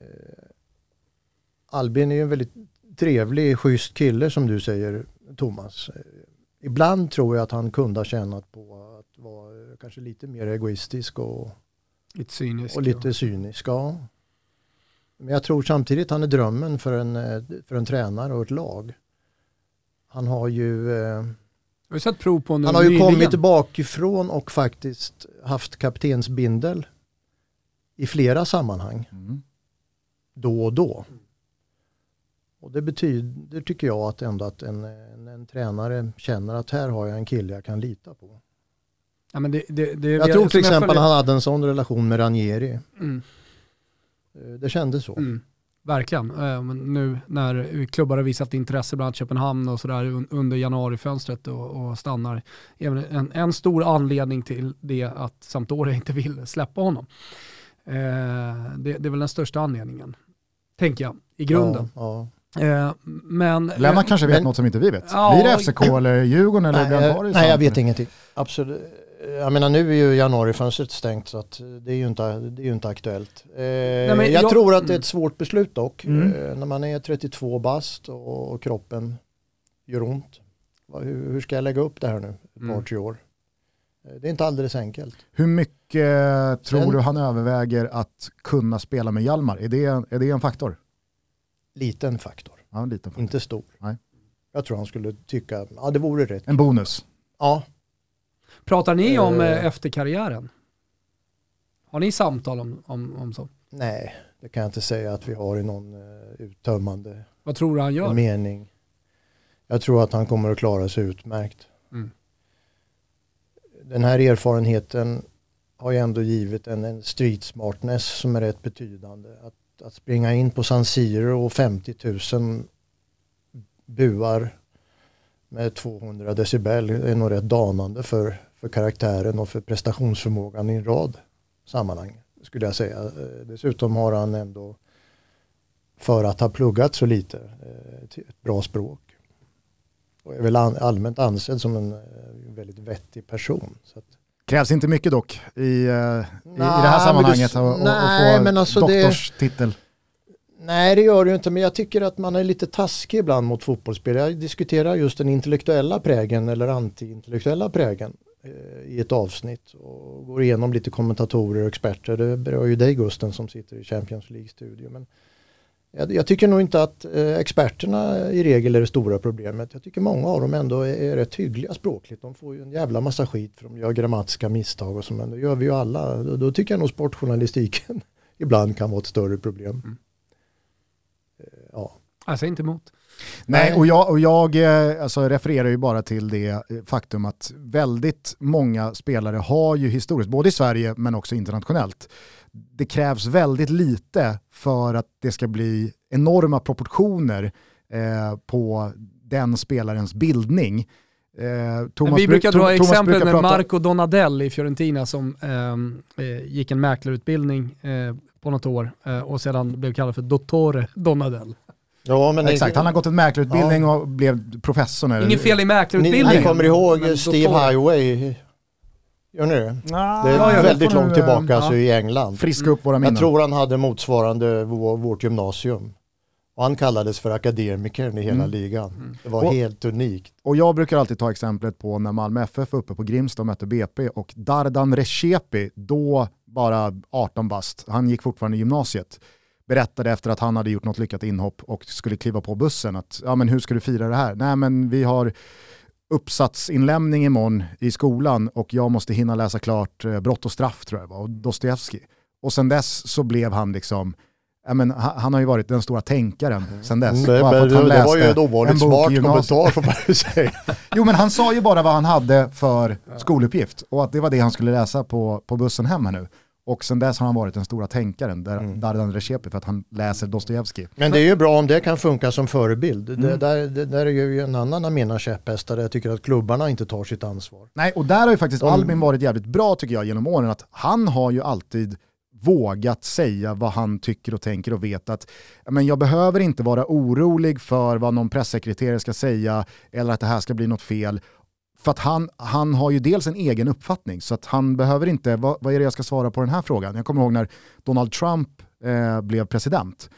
Albin är ju en väldigt trevlig, schysst kille som du säger, Thomas. Eh, ibland tror jag att han kunde ha tjänat på att vara kanske lite mer egoistisk och lite cynisk. Och lite ja. cynisk, ja. Men jag tror samtidigt han är drömmen för en, eh, för en tränare och ett lag. Han har ju eh, har sett prov på Han har ju nyligen. kommit bakifrån och faktiskt haft kaptensbindel i flera sammanhang. Mm. Då och då. Och det betyder, tycker jag, att ändå att en, en, en, tränare känner att här har jag en kille jag kan lita på. Ja, men det, det, det, jag tror till exempel att han hade en sån relation med Ranieri. Mm. Eh, det kändes så. Mm. Verkligen. Eh, men nu när klubbar har visat intresse, bland annat Köpenhamn och sådär under januarifönstret och, och stannar. Även en, en stor anledning till det att Sampdoria inte vill släppa honom. Eh, det, det, är väl den största anledningen, tänker jag, i grunden. Ja, ja. Eh, men, Lennart kanske vet men, något som inte vi vet. Ja, blir det FCK eller Djurgården eller nej, jag, nej, jag vet ingenting. Absolut. Jag menar nu är ju januarifönstret stängt så att det är ju inte, det är ju inte aktuellt. Eh, Nej, jag, jag, tror att det är ett svårt beslut dock. Mm. Eh, när man är 32 bast och, och kroppen gör ont. Hur, hur, ska jag lägga upp det här nu ett mm. par tre år? Eh, det är inte alldeles enkelt. Hur mycket tror Sen, du han överväger att kunna spela med Hjalmar? Är det, är det en faktor? Liten faktor. Ja, liten faktor. Inte stor. Nej. Jag tror han skulle tycka, ja det vore rätt. En bonus? Ja, Pratar ni om uh, efter karriären? Har ni samtal om, om, om så? Nej, det kan jag inte säga att vi har i någon uh, uttömmande Vad tror du han gör? mening. Jag tror att han kommer att klara sig utmärkt. Mm. Den här erfarenheten har ju ändå givit en, en street smartness som är rätt betydande. Att, att springa in på San Siro och 50 000 buar med 200 decibel är nog rätt danande för, för karaktären och för prestationsförmågan i en rad sammanhang skulle jag säga. Eh, dessutom har han ändå för att ha pluggat så lite eh, ett bra språk. Och är väl allmänt ansedd som en eh, väldigt vettig person. Krävs inte mycket dock i, i, i det här sammanhanget att få alltså doktorstitel. Det, Nej det gör det ju inte men jag tycker att man är lite taskig ibland mot fotbollsspelare. Jag diskuterar just den intellektuella prägen eller anti-intellektuella prägen i ett avsnitt och går igenom lite kommentatorer och experter. Det berör ju dig Gusten som sitter i Champions League-studio. Men jag, tycker nog inte att eh, experterna i regel är det stora problemet. Jag tycker många av dem ändå är, är rätt hyggliga språkligt. De får ju en jävla massa skit för de gör grammatiska misstag och så men det gör vi ju alla. Då, då tycker jag nog sportjournalistiken ibland kan vara ett större problem. Mm ja. Jag säger inte emot. Nej, och jag, och jag eh, alltså, refererar ju bara till det eh, faktum att väldigt många spelare har ju historiskt, både i Sverige men också internationellt, det krävs väldigt lite för att det ska bli enorma proportioner eh, på den spelarens bildning. Eh, Thomas vi brukar dra exempel med Marco Donadell i Fiorentina som ehm, eh, gick en mäklarutbildning eh, på något år och sedan blev kallad för Dottore Donadell. Ja, men Exakt, han har gått en mäklarutbildning ja. och blev professor nu. Inget fel i mäklarutbildningen. Ni, kommer ihåg Steve Highway Gör ni det? Nah, Det är ja, det väldigt långt nu, tillbaka eh, alltså, i England. Friska upp våra minnen. Jag tror han hade motsvarande vår, vårt gymnasium. Och han kallades för akademikern i hela Mm. ligan. Det var Och- helt unikt. Och jag brukar alltid ta exemplet på när Malmö FF var uppe på Grimsta och mötte BP och Dardan Recepi, då bara 18 bast, han gick fortfarande i gymnasiet, berättade efter att han hade gjort något lyckat inhopp och skulle kliva på bussen att ja men hur ska du fira det här? Nej men vi har uppsatsinlämning imorgon i skolan och jag måste hinna läsa klart eh, Brott och straff tror jag det var, och Dostojevskij. Och sen dess så blev han liksom, ja, men, han, har ju varit den stora tänkaren sen dess. För men, han det var ju en ovanligt smart kommentar får man ju säga. Jo men han sa ju bara vad han hade för skoluppgift och att det var det han skulle läsa på, på bussen hem här nu. Och sen dess har han varit den stora tänkaren, där, Mm. Dardan Recepi, för att han läser Dostojevskij. Men det är ju bra om det kan funka som förebild. Mm. Det, där, det där är ju en annan av mina käpphästar där jag tycker att klubbarna inte tar sitt ansvar. Nej, och där har ju faktiskt De- Albin varit jävligt bra tycker jag genom åren, att han har ju alltid vågat säga vad han tycker och tänker och vet att men jag behöver inte vara orolig för vad någon pressekreterare ska säga eller att det här ska bli något fel. För att han, han har ju dels en egen uppfattning så att han behöver inte, vad, vad är det jag ska svara på den här frågan? Jag kommer ihåg när Donald Trump eh, blev president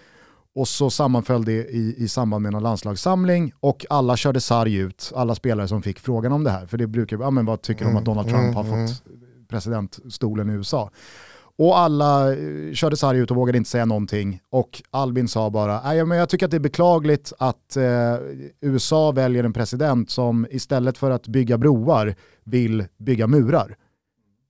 och så sammanföll det i, i samband med en landslagssamling och alla körde sarg ut, alla spelare som fick frågan om det här. För det brukar, ja men vad tycker om att Donald Trump Mm, har mm, fått presidentstolen i USA? Och alla eh, körde sarg ut och vågade inte säga någonting. Och Albin sa bara, Nej, men jag tycker att det är beklagligt att eh, USA väljer en president som istället för att bygga broar vill bygga murar.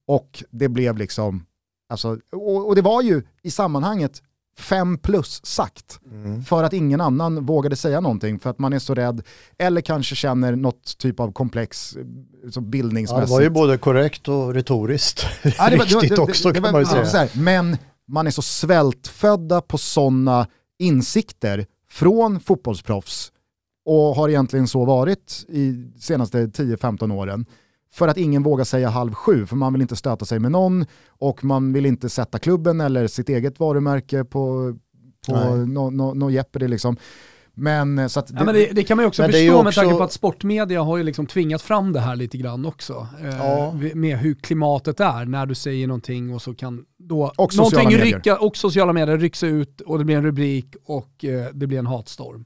Och det blev liksom, alltså, och, och det var ju i sammanhanget fem plus sagt. Mm. För att ingen annan vågade säga någonting för att man är så rädd eller kanske känner något typ av komplex eh, så Ja, det bildningsmässigt. var ju både korrekt och retoriskt Ja, det var- det var- riktigt det- också kan man ju säga. här, Men man är så svältfödda på sådana insikter från fotbollsproffs och har egentligen så varit i senaste 10-15 åren. För att ingen vågar säga halv sju, för man vill inte stöta sig med någon och man vill inte sätta klubben eller sitt eget varumärke på, på Nej. no, no, no Jeopardy liksom. Men eh, så att... Ja, men det, det kan man ju också det förstå ju med också- tanke på att sportmedia har ju liksom tvingat fram det här lite grann också. Eh, Ja. Med hur klimatet är när du säger någonting och så kan då Och någonting rycka, och sociala medier rycks ut och det blir en rubrik och eh, det blir en hatstorm.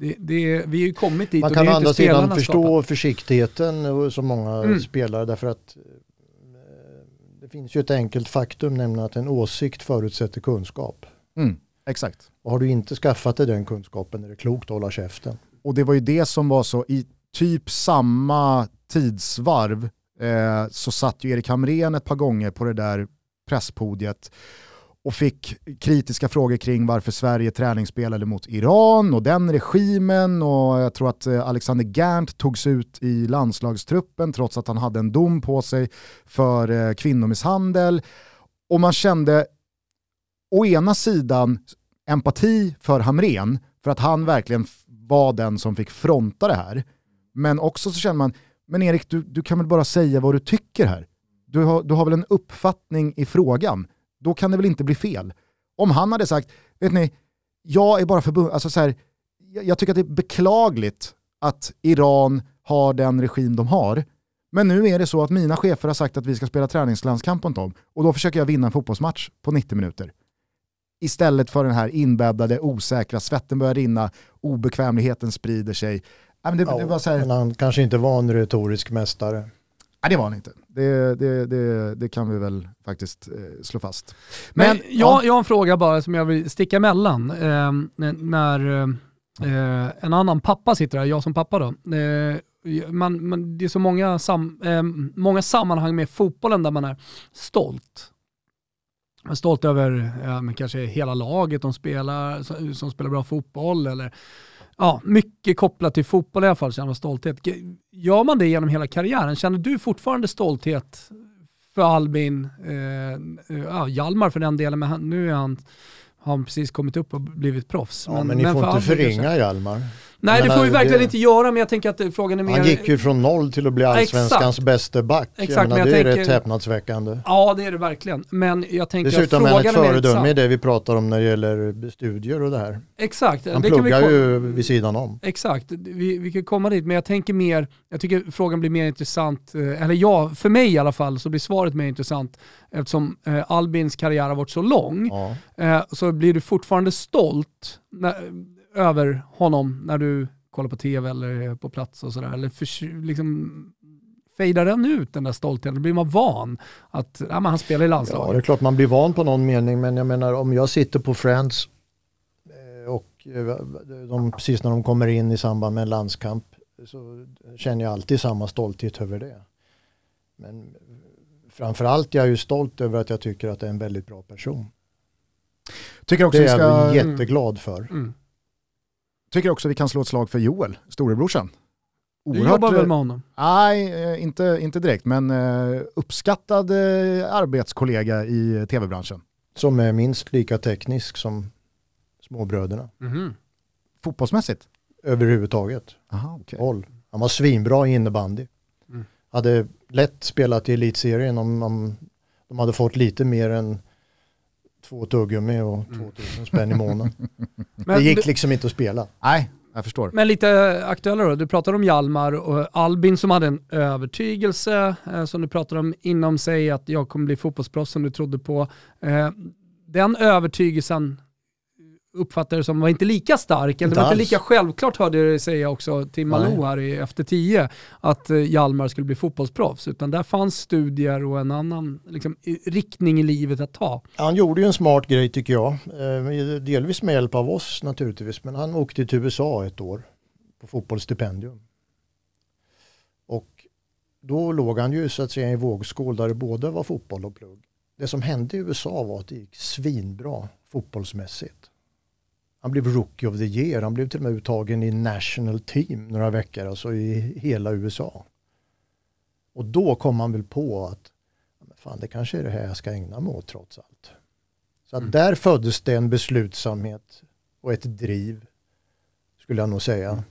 Det, det, vi har ju kommit dit Man och kan å andra inte sidan förstå skapat. försiktigheten och så många Mm. spelare därför att eh, det finns ju ett enkelt faktum nämligen att en åsikt förutsätter kunskap. Mm, exakt. Och har du inte skaffat dig den kunskapen är det klokt att hålla käften. Och det var ju det som var så, i typ samma tidsvarv eh, så satt ju Erik Hamrén ett par gånger på det där presspodiet och fick kritiska frågor kring varför Sverige träningsspelade mot Iran och den regimen och jag tror att eh, Alexander Gerndt togs ut i landslagstruppen trots att han hade en dom på sig för eh, kvinnomisshandel. Och man kände å ena sidan empati för Hamrén för att han verkligen var den som fick fronta det här. Men också så känner man, men Erik du, du kan väl bara säga vad du tycker här? Du har, du har väl en uppfattning i frågan? Då kan det väl inte bli fel? Om han hade sagt, vet ni, jag är bara förbund, alltså så här, jag, jag tycker att det är beklagligt att Iran har den regim de har. Men nu är det så att mina chefer har sagt att vi ska spela träningslandskamp mot dem och då försöker jag vinna en fotbollsmatch på 90 minuter istället för den här inbäddade, osäkra, svetten börjar rinna, obekvämligheten sprider sig. Ja, det, det, var så här, han kanske inte var en retorisk mästare. Nej, det var han inte. Det, det, det, det kan vi väl faktiskt eh, slå fast. Men, Men, jag, jag har en fråga bara som jag vill sticka emellan. Eh, när eh, en annan pappa sitter här, jag som pappa då. Eh, man, man, det är så många, sam, eh, många sammanhang med fotbollen där man är stolt. Man är stolt över ja, kanske hela laget de spelar, som spelar bra fotboll. Eller, ja, mycket kopplat till fotboll i alla fall, känner man stolthet. Gör man det genom hela karriären? Känner du fortfarande stolthet för Albin, eh, eh, ja, Hjalmar för den delen, men nu är han, har han precis kommit upp och blivit proffs. Ja, men, ni får för inte Albin förringa Hjalmar. Nej, det får vi verkligen det- inte göra, men jag tänker att frågan är mer... Han gick ju från noll till att bli allsvenskans bäste back. Exakt, jag menar, men jag det är tänker- rätt häpnadsväckande. Ja, det är det verkligen. Men jag tänker Dessutom att frågan ett är mer föredöme i det vi pratar om när det gäller studier och det här. Exakt. Han det vi pluggar ko- ju vid sidan om. Exakt, vi, vi kan komma dit, men jag tänker mer, jag tycker frågan blir mer intressant, eh, eller ja, för mig i alla fall så blir svaret mer intressant eftersom eh, Albins karriär har varit så lång, Ja. eh, så blir du fortfarande stolt när, över honom när du kollar på tv eller är på plats och sådär, eller för, liksom fejdar den ut den där stoltheten, då blir man van att ja, men han spelar i ja, landslaget. det är klart man blir van på någon mening men jag menar om jag sitter på Friends eh, och eh, de, precis när de kommer in i samband med en landskamp så känner jag alltid samma stolthet över det. Men framförallt är jag ju stolt över att jag tycker att det är en väldigt bra person. Tycker också, Det är jag ska, jätteglad för. Mm. Tycker också vi kan slå ett slag för Joel, storebrorsan. Du jobbar väl med honom? Nej, eh, inte, inte direkt, men eh, uppskattad eh, arbetskollega i tv-branschen. Som är minst lika teknisk som småbröderna. Mhm. Fotbollsmässigt? Överhuvudtaget. Aha, okay. Håll. Han var svinbra i innebandy. Mm. Hade lätt spelat i elitserien om, om de hade fått lite mer än två tuggummi och Mm. 2000 spänn i månaden. Men, det gick liksom inte att spela. Nej, jag förstår. Men lite aktuellare då, du pratar om Hjalmar och Albin som hade en övertygelse eh, som du pratar om inom sig att jag kommer bli fotbollsproffs som du trodde på. Eh, den övertygelsen uppfattar du som var inte lika stark, eller det var inte lika självklart hörde jag dig säga också till Malou här i Efter tio, att eh, Hjalmar skulle bli fotbollsproffs, utan där fanns studier och en annan liksom, riktning i livet att ta. Han gjorde ju en smart grej tycker jag. Eh, delvis med hjälp av oss naturligtvis. Men han åkte till USA ett år på fotbollsstipendium. Och då låg han ju så att säga i vågskål där det både var fotboll och plugg. Det som hände i USA var att det gick svinbra fotbollsmässigt. Han blev rookie of the year. Han blev till och med uttagen i national team några veckor, alltså i hela USA. Och då kom han väl på att fan, det kanske är det här jag ska ägna mig åt trots allt. Så att Mm. där föddes det en beslutsamhet och ett driv, skulle jag nog säga, Mm.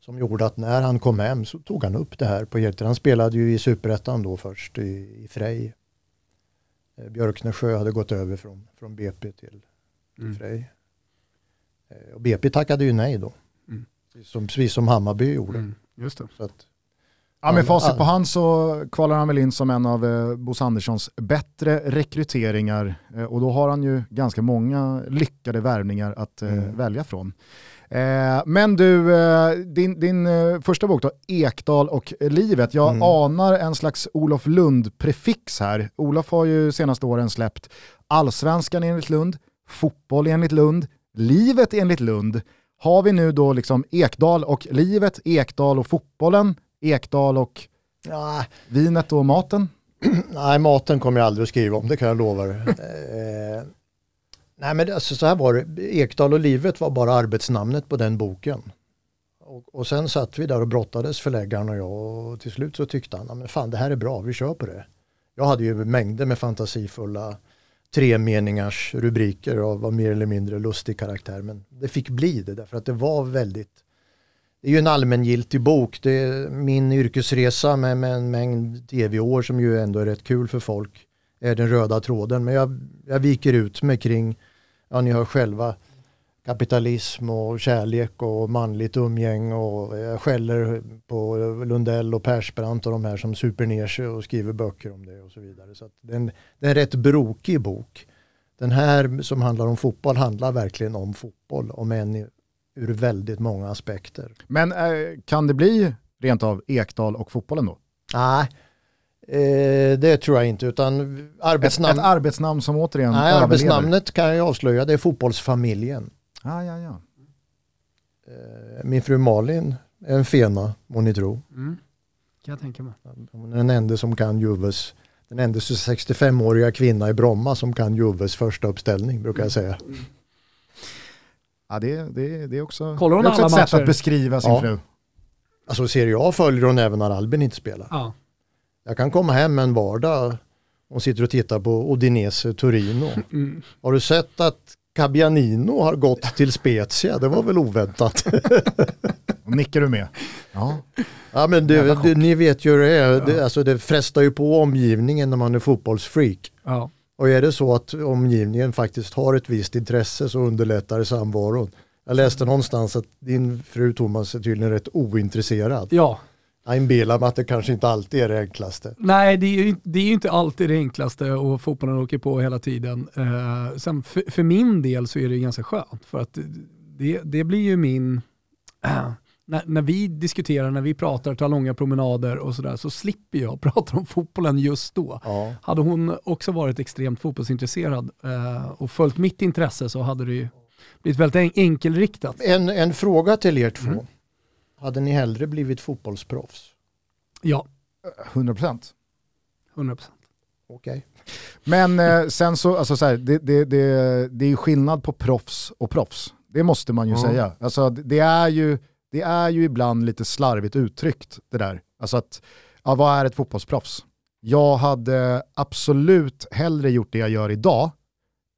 som gjorde att när han kom hem så tog han upp det här på heltid. Han spelade ju i Superettan då först i, i Frej. Eh, Björknesjö hade gått över från, från BP till Mm. Frej. Eh, Och BP tackade ju nej då. Mm. Precis Som, precis som Hammarby gjorde. Mm, just det. Så att, Ja, med facit på hand så kvalar han väl in som en av eh, Bosse Anderssons bättre rekryteringar eh, och då har han ju ganska många lyckade värvningar att eh, Mm. välja från. Eh, men du, eh, din, din första bok då, Ekdal och livet. Jag Mm. anar en slags Olof Lund-prefix här. Olof har ju senaste åren släppt Allsvenskan enligt Lund, Fotboll enligt Lund, Livet enligt Lund. Har vi nu då liksom Ekdal och livet, Ekdal och fotbollen, Ekdal och ja, vinet och maten? Nej, maten kommer jag aldrig att skriva om, det kan jag lova dig. eh, nej, men alltså, så här var det. Ekdal och livet var bara arbetsnamnet på den boken. Och, och sen satt vi där och brottades, förläggaren och jag, och till slut så tyckte han, "Ja, men fan det här är bra, vi kör på det. Jag hade ju mängder med fantasifulla tre meningars rubriker av, av mer eller mindre lustig karaktär, men det fick bli det därför att det var väldigt det är ju en allmängiltig bok. Det är min yrkesresa med, med en mängd tv-år som ju ändå är rätt kul för folk. är den röda tråden. Men jag, jag viker ut mig kring, ja ni hör själva, kapitalism och kärlek och manligt umgäng och jag skäller på Lundell och Persbrandt och de här som super ner sig och skriver böcker om det och så vidare. Så det, är en, det är en rätt brokig bok. Den här som handlar om fotboll handlar verkligen om fotboll, om än ur väldigt många aspekter. Men eh, kan det bli rent av Ekdal och fotbollen då? Nej, eh, det tror jag inte. Utan Ett, arbetsnamn, ett arbetsnamn som återigen nej, överlever. arbetsnamnet kan jag avslöja, det är fotbollsfamiljen. Ah, ja, ja. Eh, min fru Malin är en fena, må ni tro. Mm. Kan jag tänka mig. Hon är den enda som kan Juves, den enda 65-åriga kvinna i Bromma som kan Juves första uppställning brukar jag säga. ja det, det, det är också, Kollar hon det är också alla ett sätt att beskriva sin Ja. fru. Alltså Serie A följer hon även när Albin inte spelar. Ja. Jag kan komma hem en vardag och sitter och tittar på Odinese Torino. Mm. Har du sett att Cabianino har gått till Spezia, det var väl oväntat. Nickar du med? Ja. Ja men det, det, ni vet ju hur det är, ja. det, alltså det frestar ju på omgivningen när man är fotbollsfreak. Ja. Och är det så att omgivningen faktiskt har ett visst intresse så underlättar det samvaron. Jag läste någonstans att din fru Thomas är tydligen rätt ointresserad. Ja. Jag inbillar mig att det kanske inte alltid är det enklaste. Nej, det är ju, det är inte alltid det enklaste och fotbollen åker på hela tiden. Uh, sen för, för, min del så är det ganska skönt för att det, det blir ju min... Uh, när, när, vi diskuterar, när vi pratar, tar långa promenader och sådär så slipper jag prata om fotbollen just då. Ja. Hade hon också varit extremt fotbollsintresserad uh, och följt mitt intresse så hade det ju blivit väldigt enkelriktat. En, en fråga till er två. Mm. Hade ni hellre blivit fotbollsproffs? Ja. 100 procent. 100 procent. Okej. Okay. Men eh, sen så, alltså så här, det, det, det, det är ju skillnad på proffs och proffs. Det måste man ju mm. säga. Alltså, det, är ju, det är ju ibland lite slarvigt uttryckt det där. Alltså att, ja, vad är ett fotbollsproffs? Jag hade absolut hellre gjort det jag gör idag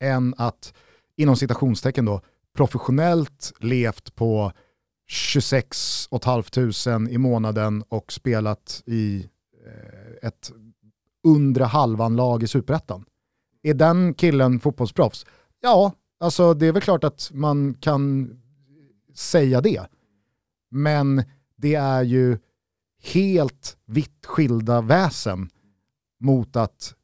än att, inom citationstecken då, professionellt levt på 26 500 i månaden och spelat i eh, ett undre halvan-lag i superettan. Är den killen fotbollsproffs? Ja, alltså det är väl klart att man kan säga det. Men det är ju helt vitt skilda väsen mot att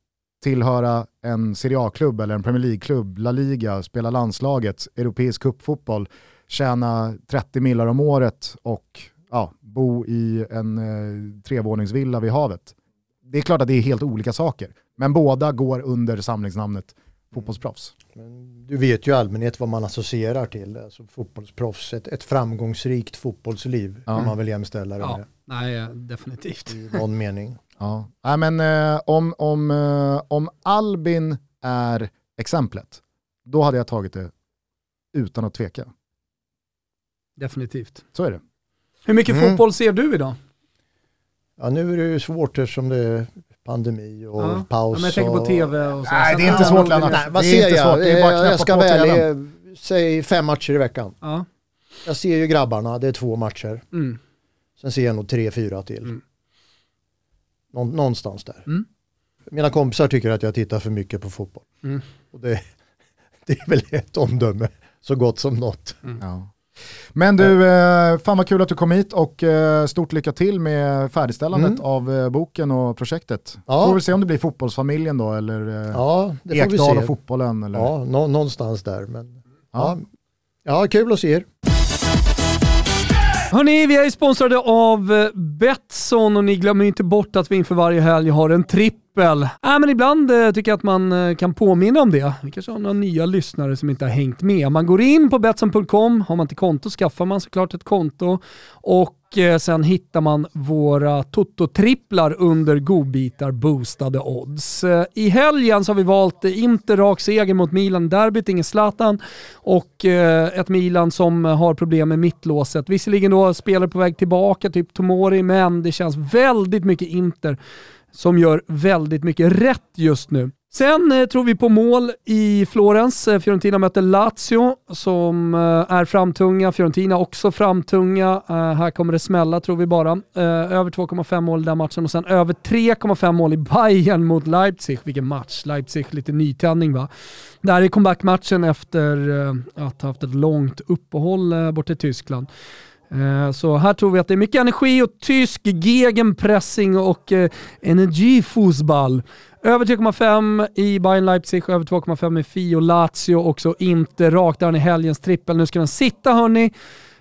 tillhöra en Serie A-klubb eller en Premier League-klubb, La Liga, spela landslaget, europeisk cupfotboll, tjäna 30 millar om året och ja, bo i en eh, trevåningsvilla vid havet. Det är klart att det är helt olika saker, men båda går under samlingsnamnet fotbollsproffs. Men du vet ju i allmänhet vad man associerar till, alltså fotbollsproffs, ett, ett framgångsrikt fotbollsliv ja. kan man väl jämställa det ja. med. Nej, definitivt. I någon mening. Ja. Nej, men eh, om, om, eh, om Albin är exemplet, då hade jag tagit det utan att tveka. Definitivt. Så är det. Hur mycket mm. fotboll ser du idag? Ja nu är det ju svårt eftersom det är pandemi och ja. paus. Ja, men jag tänker på tv och så. Nej det är inte svårt Lennart. Nej, vad ser jag? Det är bara jag ska välja, säg fem matcher i veckan. Ja. Jag ser ju grabbarna, det är två matcher. Mm. Sen ser jag nog tre, fyra till. Mm. Nå någonstans där. Mm. Mina kompisar tycker att jag tittar för mycket på fotboll. Mm. Och det, det, är väl ett omdöme så gott som något. Mm. Ja. Men du, eh, fan vad kul att du kom hit och eh, stort lycka till med färdigställandet mm. av eh, boken och projektet. Ja. Får vi se om det blir fotbollsfamiljen då eller eh, ja, det får Ekdal vi se. och fotbollen. Eller? Ja, nå någonstans där. Men, ja. Ja. ja, kul att se er. Hörni, vi är sponsrade av eh, Betsson och ni glömmer inte bort att vi inför varje helg har en trippel. Äh, men ibland eh, tycker jag att man eh, kan påminna om det. Vi kanske har några nya lyssnare som inte har hängt med. Man går in på Betsson.com, har man inte konto skaffar man såklart ett konto och eh, sen hittar man våra Toto-tripplar under godbitar boostade odds. Eh, I helgen så har vi valt eh, inte rak seger mot Milan derbyt, ingen Zlatan och ett Milan som har problem med mittlåset. Visserligen då spelare på väg tillbaka, typ Tomori, men det känns väldigt mycket Inter som gör väldigt mycket rätt just nu. Sen eh, tror vi på mål i Florens. Eh, Fiorentina möter Lazio som eh, är framtunga. Fiorentina också framtunga. Eh, här kommer det smälla tror vi bara. Eh, över 2,5 mål i den matchen och sen över 3,5 mål i Bayern mot Leipzig. Vilken match! Leipzig lite nytändning va. Det här är comebackmatchen efter eh, att ha haft ett långt uppehåll eh, borta i Tyskland. Eh, så här tror vi att det är mycket energi och tysk gegenpressing och eh, energifotboll. Över 3,5 i Bayern Leipzig, över 2,5 i Fio Lazio, också inte rakt där i helgens trippel. Nu ska den sitta hörni.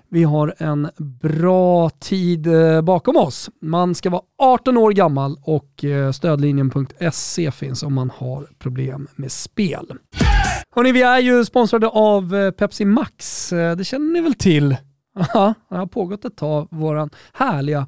Vi har en bra tid eh, bakom oss. Man ska vara 18 år gammal och stödlinjen.se finns om man har problem med spel. Hörni, vi är ju sponsrade av Pepsi Max. Det känner ni väl till? Ja, det har pågått ett tag, våran härliga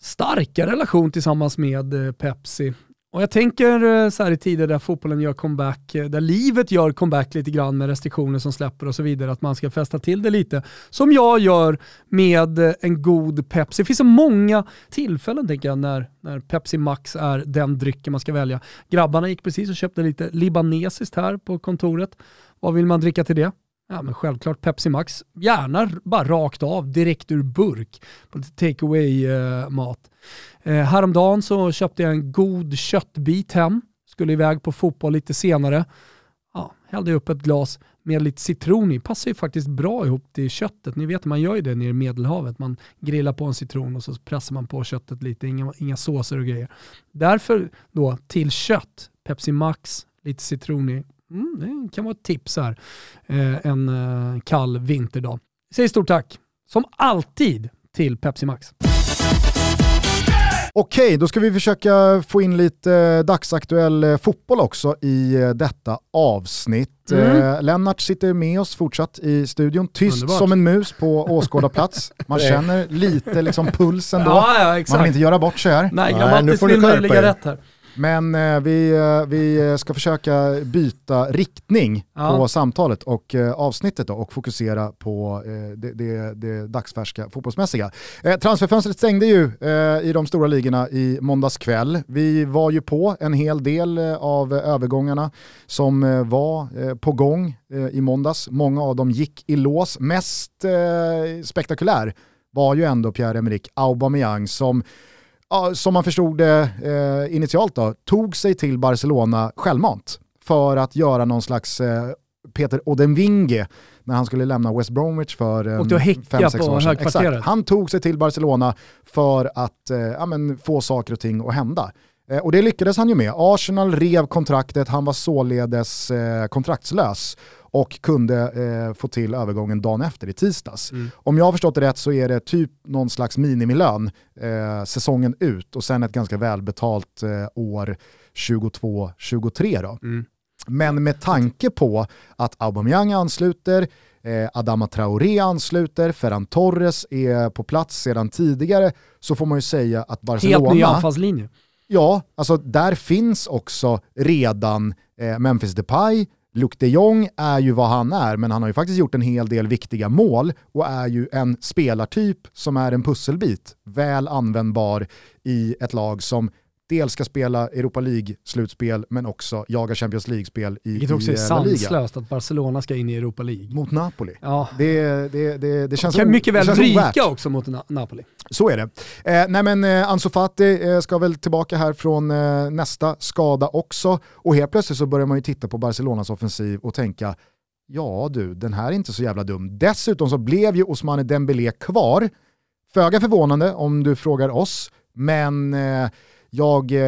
starka relation tillsammans med eh, Pepsi. Och jag tänker eh, så här i tider där fotbollen gör comeback, eh, där livet gör comeback lite grann med restriktioner som släpper och så vidare, att man ska fästa till det lite. Som jag gör med en god Pepsi. Det finns så många tillfällen tänker jag när, när Pepsi Max är den drycken man ska välja. Grabbarna gick precis och köpte lite libanesiskt här på kontoret. Vad vill man dricka till det? Ja men självklart Pepsi Max. Gärna bara rakt av, direkt ur burk. På lite take away eh, mat. Eh, häromdagen så köpte jag en god köttbit hem. Skulle iväg på fotboll lite senare. Ja, hällde upp ett glas med lite citron i. Passar ju faktiskt bra ihop till köttet. Ni vet man gör ju det nere i Medelhavet. Man grillar på en citron och så pressar man på köttet lite. Inga, inga såser och grejer. Därför då till kött, Pepsi Max, lite citron i. Mm, det kan vara ett tips här eh, en eh, kall vinterdag. Säg stort tack, som alltid, till Pepsi Max. Okej, då ska vi försöka få in lite eh, dagsaktuell eh, fotboll också i eh, detta avsnitt. Mm. Lennart sitter med oss fortsatt i studion, tyst Underbart. som en mus på åskådarplats. Man känner lite liksom pulsen då. Ja, ja, Man vill inte göra bort sig här. Nej, grammatiskt vill man ligga rätt här. Men eh, vi, eh, vi ska försöka byta riktning ja. på samtalet och eh, avsnittet då, och fokusera på eh, det, det, det dagsfärska fotbollsmässiga. Eh, transferfönstret stängde ju eh, i de stora ligorna i måndags kväll. Vi var ju på en hel del av övergångarna som var på gång i måndags. Många av dem gick i lås. Mest spektakulär var ju ändå Pierre-Emerick Aubameyang som ja, som man förstod det eh, initialt då, tog sig till Barcelona självmant för att göra någon slags eh, Peter Odenvinge när han skulle lämna West Bromwich för eh, och fem, sex år sedan. Exakt. Han tog sig till Barcelona för att eh, ja, men, få saker och ting att hända. Eh, och det lyckades han ju med. Arsenal rev kontraktet, han var således eh, kontraktslös och kunde eh, få till övergången dagen efter i tisdags. Mm. Om jag har förstått det rätt så är det typ någon slags minimilön eh, säsongen ut och sen ett ganska välbetalt eh, år 22-23 Mm. Men med tanke på att Aubameyang ansluter, eh, Adama Traoré ansluter, Ferran Torres är på plats sedan tidigare, så får man ju säga att Barcelona... Helt ny anfallslinje. Ja, alltså där finns också redan eh, Memphis Depay, Luke de Jong är ju vad han är, men han har ju faktiskt gjort en hel del viktiga mål och är ju en spelartyp som är en pusselbit, väl användbar i ett lag som dels ska spela Europa League-slutspel men också jaga Champions League-spel i, Vilket också är sanslöst att Barcelona ska in i Europa League. Mot Napoli. Ja. Det, det, det, det känns kan mycket väl ryka också mot Na Napoli. Så är det. Eh, nej men eh, Ansu Fati eh, ska väl tillbaka här från eh, nästa skada också och helt plötsligt så börjar man ju titta på Barcelonas offensiv och tänka ja du, den här är inte så jävla dum. Dessutom så blev ju Ousmane Dembélé kvar. Föga förvånande om du frågar oss, men eh, jag, eh,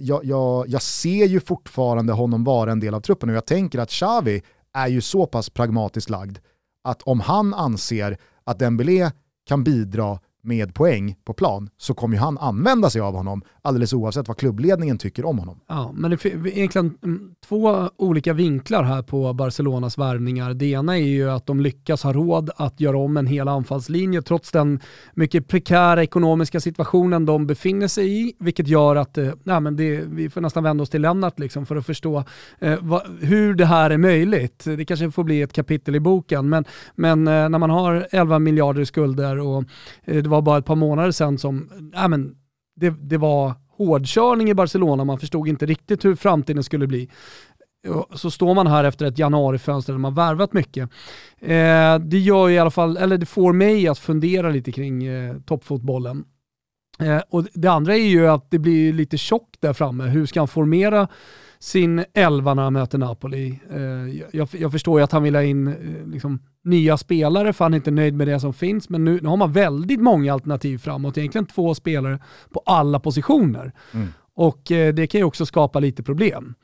jag, jag, jag ser ju fortfarande honom vara en del av truppen och jag tänker att Xavi är ju så pass pragmatiskt lagd att om han anser att Dembélé kan bidra med poäng på plan så kommer ju han använda sig av honom alldeles oavsett vad klubbledningen tycker om honom. Ja, men det är egentligen mm, två olika vinklar här på Barcelonas värvningar. Det ena är ju att de lyckas ha råd att göra om en hel anfallslinje trots den mycket prekära ekonomiska situationen de befinner sig i, vilket gör att eh, nej, men det, vi får nästan vända oss till Lennart liksom för att förstå eh, vad, hur det här är möjligt. Det kanske får bli ett kapitel i boken, men, men eh, när man har 11 miljarder i skulder och eh, det var bara ett par månader sedan som, äh, men det, det var hårdkörning i Barcelona, man förstod inte riktigt hur framtiden skulle bli. Så står man här efter ett januarifönster där man värvat mycket. Eh, det gör i alla fall, eller det får mig att fundera lite kring eh, toppfotbollen. Eh, och det andra är ju att det blir lite tjockt där framme. Hur ska han formera sin elva när han möter Napoli? Eh, jag, jag, förstår ju att han vill ha in eh, liksom, nya spelare för han är inte nöjd med det som finns. Men nu, nu har man väldigt många alternativ framåt. Egentligen två spelare på alla positioner. Mm. Och eh, det kan ju också skapa lite problem.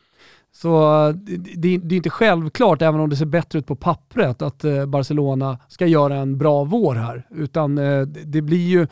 Så det, det, är inte självklart, även om det ser bättre ut på pappret, att Barcelona ska göra en bra vår här. Utan det blir ju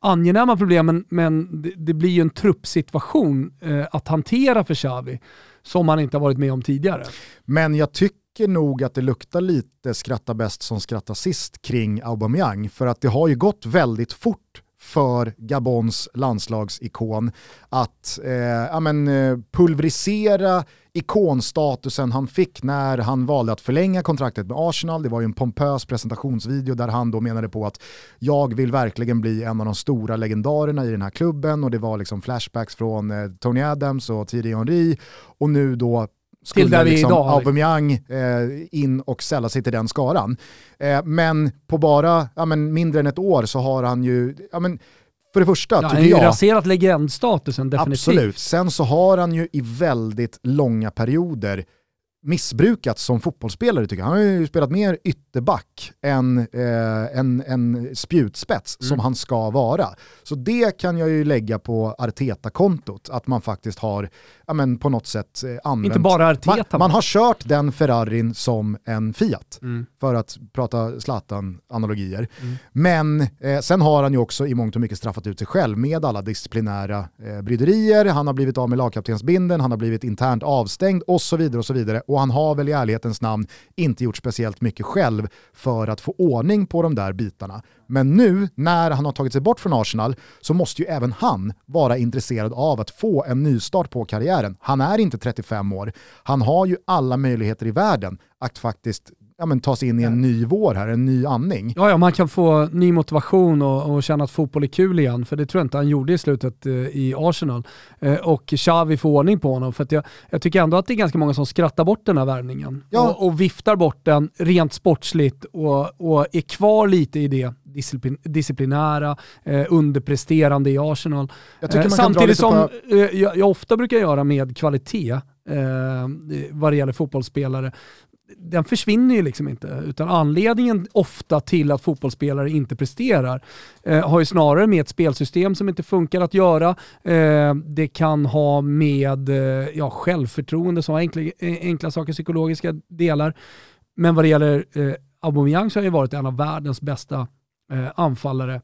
angenäma problem, men, men det, det, blir ju en truppsituation eh, att hantera för Xavi som han inte har varit med om tidigare. Men jag tycker nog att det luktar lite skratta bäst som skrattar sist kring Aubameyang. För att det har ju gått väldigt fort för Gabons landslagsikon att eh, ja, men, eh, pulverisera ikonstatusen han fick när han valde att förlänga kontraktet med Arsenal. Det var ju en pompös presentationsvideo där han då menade på att jag vill verkligen bli en av de stora legendarerna i den här klubben och det var liksom flashbacks från eh, Tony Adams och Thierry Henry och nu då skulle där vi liksom idag, Aubameyang eh, in och sälla sig till den skaran. Eh, men på bara ja, men mindre än ett år så har han ju, ja, men, för det första ja, tycker jag... Han har ju raserat legendstatusen definitivt. Absolut. Sen så har han ju i väldigt långa perioder missbrukats som fotbollsspelare tycker jag. Han har ju spelat mer ytterback än eh, en, en spjutspets mm. som han ska vara. Så det kan jag ju lägga på Arteta-kontot, att man faktiskt har ja, men på något sätt eh, använt... Inte bara Arteta. Man, man, har kört den Ferrarin som en Fiat, mm. för att prata Zlatan-analogier. Mm. Men eh, sen har han ju också i mångt och mycket straffat ut sig själv med alla disciplinära eh, bryderier, han har blivit av med lagkaptensbinden, han har blivit internt avstängd och så vidare och så vidare. Och han har väl i ärlighetens namn inte gjort speciellt mycket själv för att få ordning på de där bitarna. Men nu när han har tagit sig bort från Arsenal så måste ju även han vara intresserad av att få en nystart på karriären. Han är inte 35 år. Han har ju alla möjligheter i världen att faktiskt ja, men, ta sig in i en ny vår här, en ny andning. Ja, ja man kan få ny motivation och, och känna att fotboll är kul igen, för det tror jag inte han gjorde i slutet eh, i Arsenal. Eh, och Xavi får ordning på honom, för att jag, jag, tycker ändå att det är ganska många som skrattar bort den här värvningen ja. och, och, viftar bort den rent sportsligt och, och är kvar lite i det disciplin, disciplinära, eh, underpresterande i Arsenal. Eh, samtidigt som eh, jag, jag, ofta brukar göra med kvalitet eh, vad det gäller fotbollsspelare den försvinner ju liksom inte. Utan anledningen ofta till att fotbollsspelare inte presterar eh, har ju snarare med ett spelsystem som inte funkar att göra. Eh, det kan ha med eh, ja, självförtroende, som enkla, eh, enkla saker, psykologiska delar. Men vad det gäller eh, Aubameyang så har han ju varit en av världens bästa eh, anfallare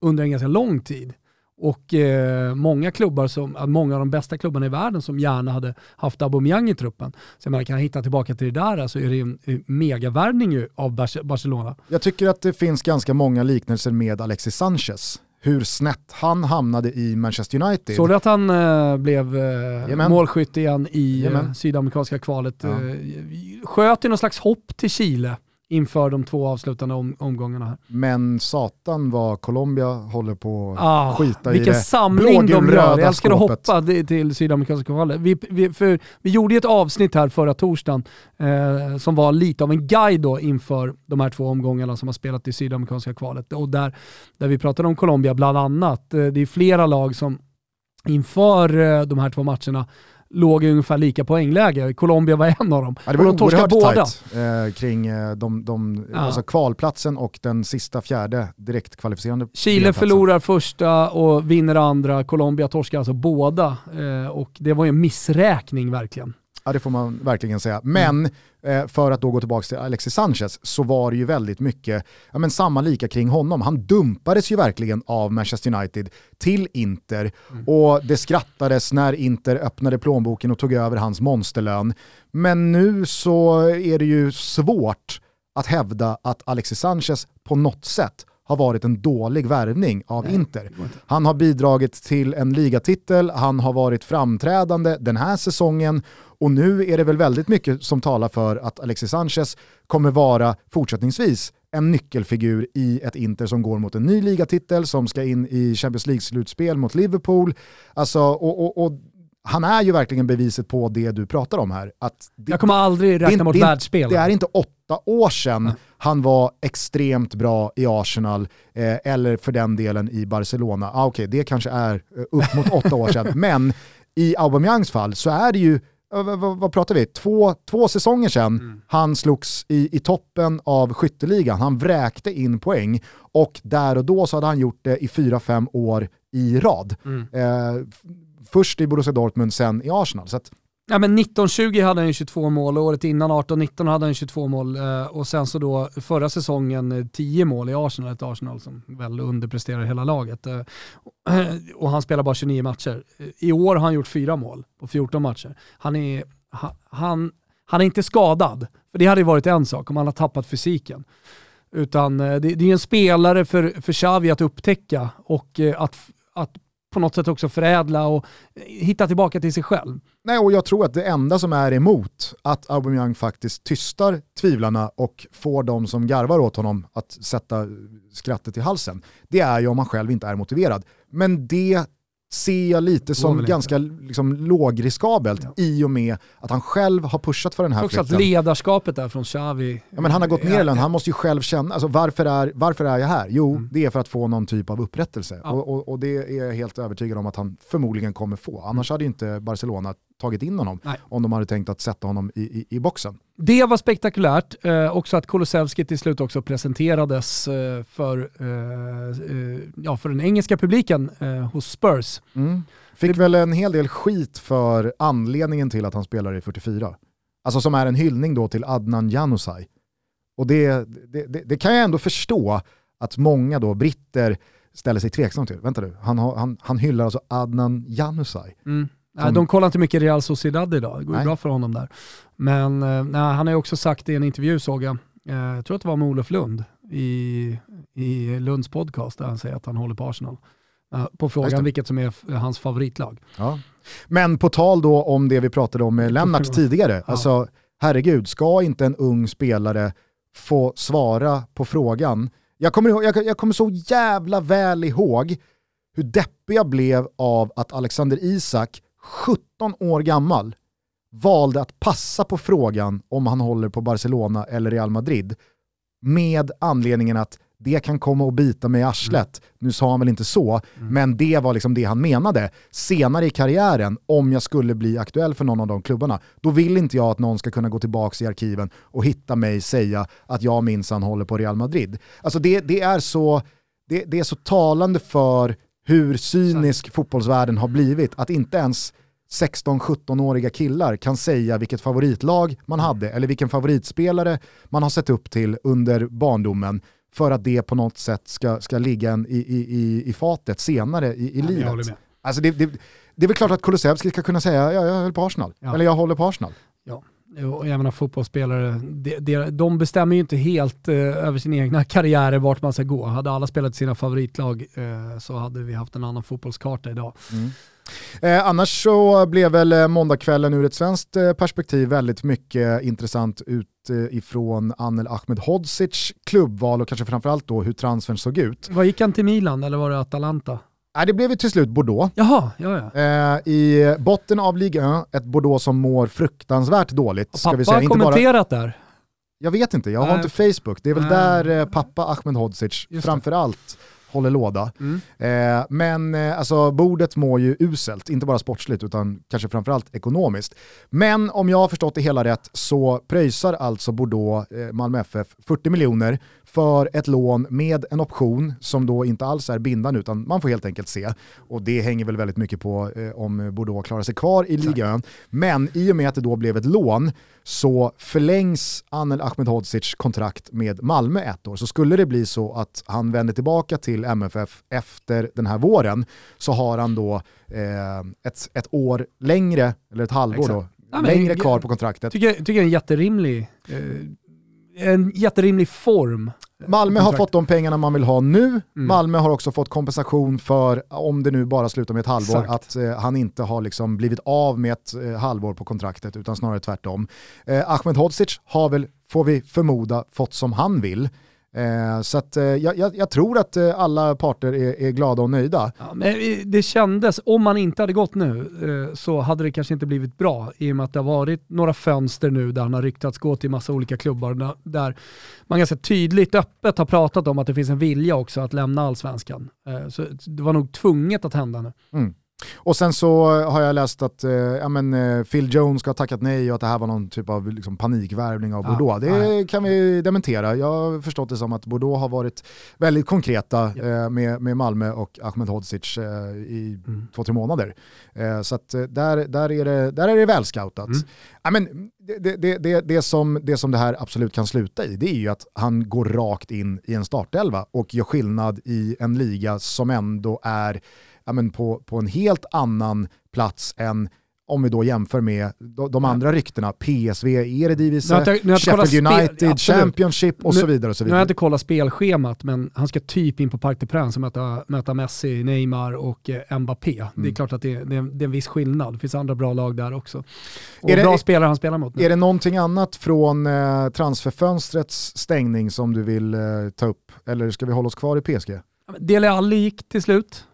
under en ganska lång tid. Och eh, många klubbar, som, många av de bästa klubbarna i världen som gärna hade haft Aubameyang i truppen. Så menar, kan jag hitta tillbaka till det där så alltså är det en megavärvning av Barcelona. Jag tycker att det finns ganska många liknelser med Alexis Sanchez hur snett han hamnade i Manchester United. Såg du att han äh, blev äh, målskytt igen i äh, sydamerikanska kvalet? Ja. sköt i någon slags hopp till Chile inför de två avslutande om, omgångarna. Här. Men satan vad Colombia håller på att ah, skita i det Vilken samling de gör. Jag älskar att hoppa till Sydamerikanska kvalet. Vi, vi, för, vi gjorde ett avsnitt här förra torsdagen eh, som var lite av en guide då inför de här två omgångarna som har spelat i Sydamerikanska kvalet. Och där, där vi pratade om Colombia bland annat. Eh, det är flera lag som inför eh, de här två matcherna låg i ungefär lika poängläge. Colombia var en av dem. Ja, det var och de oerhört båda. tajt eh, kring eh, de, de, ja. alltså kvalplatsen och den sista fjärde direkt kvalificerande Chile förlorar första och vinner andra. Colombia torskar alltså båda. Eh, och det var ju en missräkning verkligen. Ja det får man verkligen säga. Men mm. Eh, för att då gå tillbaka till Alexis Sanchez så var det ju väldigt mycket ja, men samma lika kring honom. Han dumpades ju verkligen av Manchester United till Inter mm. och det skrattades när Inter öppnade plånboken och tog över hans monsterlön. Men nu så är det ju svårt att hävda att Alexis Sanchez på något sätt har varit en dålig värvning av Nej, Inter. Han har bidragit till en ligatitel, han har varit framträdande den här säsongen och nu är det väl väldigt mycket som talar för att Alexis Sanchez kommer vara fortsättningsvis en nyckelfigur i ett Inter som går mot en ny ligatitel, som ska in i Champions League-slutspel mot Liverpool. Alltså, och, och, och han är ju verkligen beviset på det du pratar om här. Att det, jag kommer aldrig räkna mot världsspel. Det är inte åtta år sedan mm. han var extremt bra i Arsenal, eh, eller för den delen i Barcelona. Ah, Okej, okay, det kanske är eh, upp mot åtta år sedan, men i Aubameyangs fall så är det ju vad, vad, vad, pratar vi, två, två säsonger sedan mm. han slogs i, i toppen av skytteligan. Han vräkte in poäng och där och då så hade han gjort det i fyra, fem år i rad. Mm. Eh, först i Borussia Dortmund, sen i Arsenal. Så att, Ja, men 1920 hade han 22 mål och året innan 18-19 hade han 22 mål eh, och sen så då förra säsongen eh, 10 mål i Arsenal, ett Arsenal som väl underpresterar hela laget. Eh, och han spelar bara 29 matcher. I år har han gjort 4 mål på 14 matcher. Han är, han, han är inte skadad, för det hade ju varit en sak om han har tappat fysiken. Utan det, det är en spelare för, för Xavi att upptäcka och att, att på något sätt också förädla och eh, hitta tillbaka till sig själv. Nej, och jag tror att det enda som är emot att Aubameyang faktiskt tystar tvivlarna och får de som garvar åt honom att sätta skrattet i halsen, det är ju om han själv inte är motiverad. Men det ser jag lite som ganska liksom, lågriskabelt ja. i och med att han själv har pushat för den här flytten. Också att ledarskapet där från Xavi. Ja, men han har gått ner i han måste ju själv känna, alltså, varför, är, varför är jag här? Jo, mm. det är för att få någon typ av upprättelse. Ja. Och, och, och, det är jag helt övertygad om att han förmodligen kommer få. Annars mm. hade inte Barcelona tagit in honom Nej. om de hade tänkt att sätta honom i, i, i boxen. Det var spektakulärt, eh, också att Kulusevski till slut också presenterades eh, för, eh, eh, ja, för den engelska publiken eh, hos Spurs. Mm. Fick det... väl en hel del skit för anledningen till att han spelar i 44. Alltså som är en hyllning då till Adnan Januzaj. Och det, det, det, det kan jag ändå förstå att många då britter ställer sig tveksamma till. Vänta du, han, han, han hyllar alltså Adnan Januzaj. Mm. Nej, de kollar inte mycket Real Sociedad idag, det går ju bra för honom där. Men eh, nej, han har ju också sagt i en intervju såg jag, eh, jag tror att det var med Olof Lund i, i Lunds podcast, där han säger att han håller på Arsenal. Eh, på frågan vilket som är hans favoritlag. Ja. Men på tal då om det vi pratade om med Lennart tidigare, ja. alltså herregud, ska inte en ung spelare få svara på frågan? Jag kommer, ihåg, jag, jag kommer så jävla väl ihåg hur deppig jag blev av att Alexander Isak 17 år gammal, valde att passa på frågan om han håller på Barcelona eller Real Madrid med anledningen att det kan komma att bita mig i arslet. Mm. Nu sa han väl inte så, mm. men det var liksom det han menade. Senare i karriären, om jag skulle bli aktuell för någon av de klubbarna, då vill inte jag att någon ska kunna gå tillbaka i arkiven och hitta mig säga att jag minsann håller på Real Madrid. Alltså det, det är, så, det, det är så talande för hur cynisk fotbollsvärlden har blivit. Att inte ens 16-17-åriga killar kan säga vilket favoritlag man hade eller vilken favoritspelare man har sett upp till under barndomen för att det på något sätt ska, ska ligga en, i, i, i fatet senare i, i livet. Alltså det, det, det, är väl klart att Kulusevski ska kunna säga ja, jag på Arsenal, ja. eller jag håller på Arsenal. Ja. Jag menar fotbollsspelare, de, de, de bestämmer ju inte helt eh, över sina egna karriärer vart man ska gå. Hade alla spelat sina favoritlag eh, så hade vi haft en annan fotbollskarta idag. Mm. Eh, annars så blev väl eh, måndagskvällen ur ett svenskt eh, perspektiv väldigt mycket intressant utifrån Anel Ahmedhodzic klubbval och kanske framförallt då hur transfern såg ut. Vad gick han till Milan eller var det Atalanta? Nej, det blev ju till slut Bordeaux. Jaha, ja, ja. Eh, I botten av Ligue 1, ett Bordeaux som mår fruktansvärt dåligt. Pappa ska vi säga. har kommenterat bara... där. Jag vet inte, jag har Nej. inte Facebook. Det är väl Nej. där eh, pappa Ahmedhodzic framförallt håller låda. Mm. Eh, men eh, alltså, bordet mår ju uselt, inte bara sportsligt utan kanske framförallt ekonomiskt. Men om jag har förstått det hela rätt så pröjsar alltså Bordeaux eh, Malmö FF 40 miljoner för ett lån med en option som då inte alls är bindande utan man får helt enkelt se. Och det hänger väl väldigt mycket på eh, om Bordeaux klarar sig kvar i ligan. Men i och med att det då blev ett lån så förlängs Anel Ahmedhodzic kontrakt med Malmö ett år. Så skulle det bli så att han vänder tillbaka till MFF efter den här våren så har han då eh, ett, ett år längre, eller ett halvår Exakt. då, ja, längre kvar på kontraktet. Tycker, tycker jag är en jätterimlig eh en jätterimlig form. Malmö har fått de pengarna man vill ha nu. Mm. Malmö har också fått kompensation för, om det nu bara slutar med ett halvår, Exakt. att eh, han inte har liksom blivit av med ett eh, halvår på kontraktet, utan snarare tvärtom. Eh, Ahmed Hodzic har väl, får vi förmoda, fått som han vill. Eh, så att, eh, jag, jag, tror att eh, alla parter är, är, glada och nöjda. Ja, men det kändes, om man inte hade gått nu, så hade det kanske inte blivit bra i och med att det har varit några fönster nu där han har ryktats gå till massa olika klubbar där man ganska tydligt öppet har pratat om att det finns en vilja också att lämna allsvenskan. Så det var nog tvunget att hända nu. Mm. Och sen så har jag läst att eh, ja, men, eh, Phil Jones ska ha tackat nej och att det här var någon typ av liksom, panikvärvning av Bordeaux. Ja, det nej. kan vi dementera. Jag har förstått det som att Bordeaux har varit väldigt konkreta ja. eh, med, med Malmö och Ahmed Hodzic eh, i mm. två, tre månader. Eh, så att, eh, där, där, är det, där är det välscoutat. Mm. Ja, men, det, det, det, det, som, det som det här absolut kan sluta i, det är ju att han går rakt in i en startelva och gör skillnad i en liga som ändå är ja, men på, på en helt annan plats än om vi då jämför med de, de andra ryktena, PSV, Eredivisie, Sheffield United. Championship och Nu- så vidare. Och så Nu har jag vidare. inte kollat spelschemat, men han ska typ in på Parc des Princes och möta, möta Messi, Neymar och eh, Mbappé. Det är Mm. klart att det, det, är, det är en viss skillnad. Det finns andra bra lag där också. Och Är det- bra spelare han spelar mot. nu. Är det någonting annat från eh, transferfönstrets stängning som du vill eh, ta upp? Eller ska vi hålla oss kvar i PSG? Dele Alli gick till slut.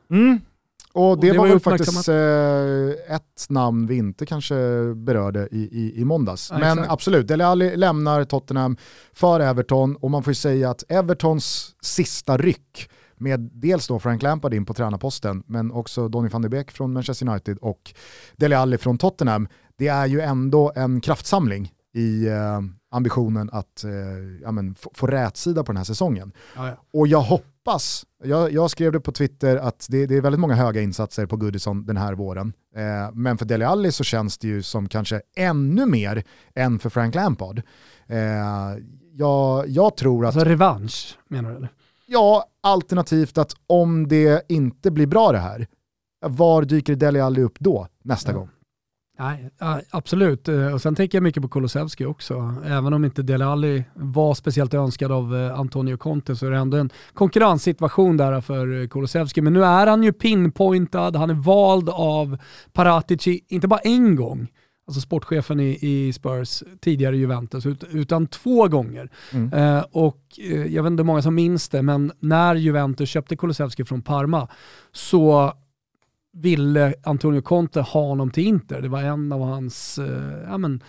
Och det, det var var ju väl faktiskt eh, ett namn vi inte kanske berörde i, i, i måndags. Ja, Men exakt. absolut, Dele Alli lämnar Tottenham för Everton och man får ju säga att Evertons sista ryck med dels då Frank Lampard in på tränarposten men också Donny van de Beek från Manchester United och Dele Alli från Tottenham. Det är ju ändå en kraftsamling i eh, ambitionen att eh, ja, men, få, få rätsida på den här säsongen. Ja, ja. Och jag hoppas, jag, jag skrev det på Twitter att det, det är väldigt många höga insatser på Goodison den här våren. Eh, men för Dele Alli så känns det ju som kanske ännu mer än för Frank Lampard. Eh, jag, jag tror att, Alltså revansch menar du? eller? ja, alternativt att om det inte blir bra det här, var dyker Dele Alli upp då nästa Ja. gång? Nej, absolut. Eh, Och sen tänker jag mycket på Kulusevski också. Även om inte Dele Alli var speciellt önskad av eh, Antonio Conte så är det ändå en konkurrenssituation där för eh, Kulusevski. Men nu är han ju pinpointad, han är vald av Paratici, inte bara en gång, alltså sportchefen i, i Spurs, tidigare Juventus, ut, utan två gånger. Mm. Eh, och eh, jag vet inte hur många som minns det, men när Juventus köpte Kulusevski från Parma så ville Antonio Conte ha honom till Inter. Det var en av hans eh, ja, men,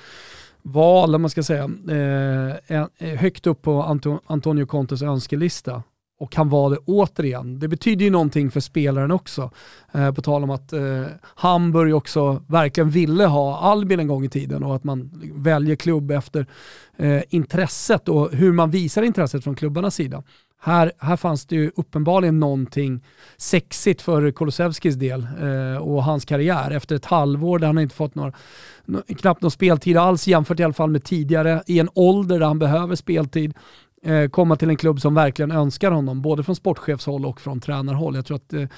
val, man ska säga, eh, eh, högt upp på Anto- Antonio Contes önskelista. Och han var det återigen. Det betyder ju någonting för spelaren också. Eh, på tal om att eh, Hamburg också verkligen ville ha Albin en gång i tiden och att man väljer klubb efter eh, intresset och hur man visar intresset från klubbarnas sida. Här, här fanns det ju uppenbarligen någonting sexigt för Kulusevskis del eh, och hans karriär. Efter ett halvår där han inte fått några, knappt någon speltid alls jämfört i alla fall med tidigare, i en ålder där han behöver speltid, eh, komma till en klubb som verkligen önskar honom, både från sportchefshåll och från tränarhåll. Jag tror att, eh, jag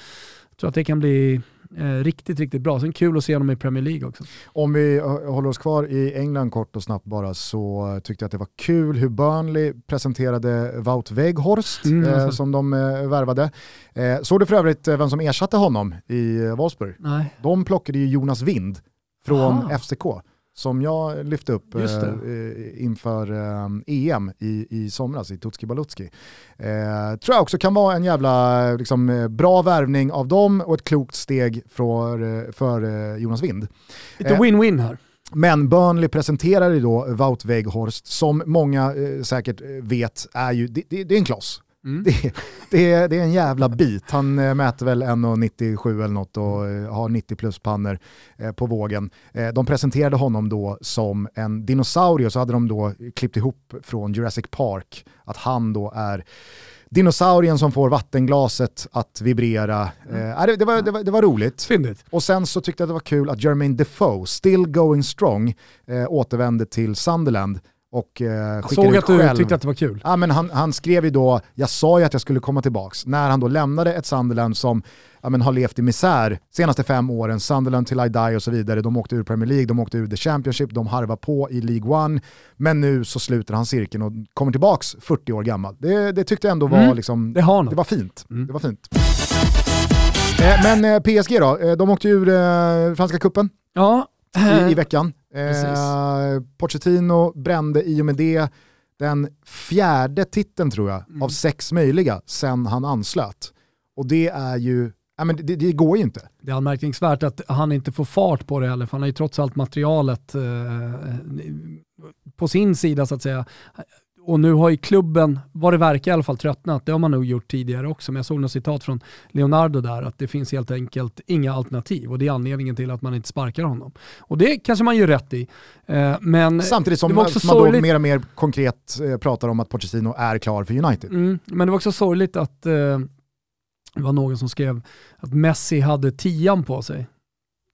tror att det kan bli eh, riktigt, riktigt bra. Sen kul att se honom i Premier League också. Om vi håller oss kvar i England kort och snabbt bara så tyckte jag att det var kul hur Burnley presenterade Wout Weghorst Mm, eh, alltså. som de eh, värvade. Eh, såg du för övrigt eh, vem som ersatte honom i eh, Wolfsburg? Nej. De plockade ju Jonas Vind från Aha. FCK som jag lyfte upp eh, eh, inför eh, EM i, i somras i Tutski Balutski. Eh, tror jag också kan vara en jävla liksom, eh, bra värvning av dem och ett klokt steg för, eh, för Jonas Vind. Lite win-win här. Men Burnley presenterade ju då Wout Weghorst som många säkert vet är ju, det, det, det är en kloss. Mm. Det, det, är, det är en jävla bit. Han eh, mäter väl 1,97 eller något och eh, har 90 plus pannor eh, på vågen. De presenterade honom då som en dinosaurie så hade de då klippt ihop från Jurassic Park att han då är dinosaurien som får vattenglaset att vibrera. Eh, det, det, var, det, var, det var roligt. Fyndigt. Och sen så tyckte jag att det var kul att Jermaine Defoe, still going strong, eh, återvände till Sunderland och eh, skickade Såg ut att du själv. tyckte att det var kul. Ja, men han, han skrev ju då, jag sa ju att jag skulle komma tillbaks, när han då lämnade ett Sunderland som ja, men har levt i misär senaste fem åren, Sunderland till I die och så vidare, de åkte ur Premier League, de åkte ur the Championship, de harvar på i League One, men nu så sluter han cirkeln och kommer tillbaks 40 år gammal. Det, det tyckte jag ändå var, Mm, liksom, det det var fint. Mm. Det var fint. Eh, Men eh, PSG då, eh, de åkte ur Franska kuppen Ja, i, i veckan. Eh, Pochettino brände i och med det den fjärde titeln tror jag, Mm. av sex möjliga sen han anslöt. Och det är ju, ja, men det, det går ju inte. Det är anmärkningsvärt att han inte får fart på det heller, för han har ju trots allt materialet eh, på sin sida så att säga. Och nu har ju klubben, vad det verkar i alla fall, tröttnat. Det har man nog gjort tidigare också, men jag såg något citat från Leonardo där, att det finns helt enkelt inga alternativ och det är anledningen till att man inte sparkar honom. Och det kanske man gör rätt i. Eh, men Samtidigt som man då sorgligt- mer och mer konkret eh, pratar om att Pochettino är klar för United. Mm, men det var också sorgligt att eh, det var någon som skrev att Messi hade tian på sig.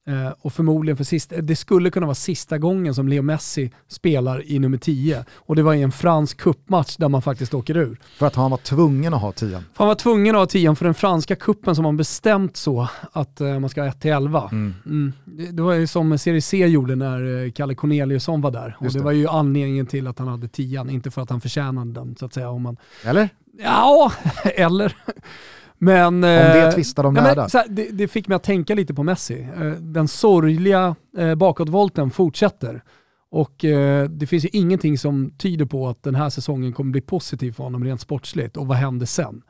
Eh, och förmodligen för sista, det skulle kunna vara sista gången som Leo Messi spelar i nummer 10. Och det var i en fransk kuppmatch där man faktiskt åker ur. För att han var tvungen att ha 10. För han var tvungen att ha 10 för den franska kuppen som man bestämt så att eh, man ska ha 1-11. Mm. Mm. Det, det, var ju som Serie C gjorde när eh, Kalle Corneliusson var där. och det, det, var ju anledningen till att han hade 10 inte för att han förtjänade den så att säga. Om man... Eller? Ja, eller. Men, Om det eh, tvistar de lärda. Det, det, fick mig att tänka lite på Messi. Eh, den sorgliga eh, bakåtvolten fortsätter. Och eh, det finns ju ingenting som tyder på att den här säsongen kommer bli positiv för honom rent sportsligt. Och vad händer sen?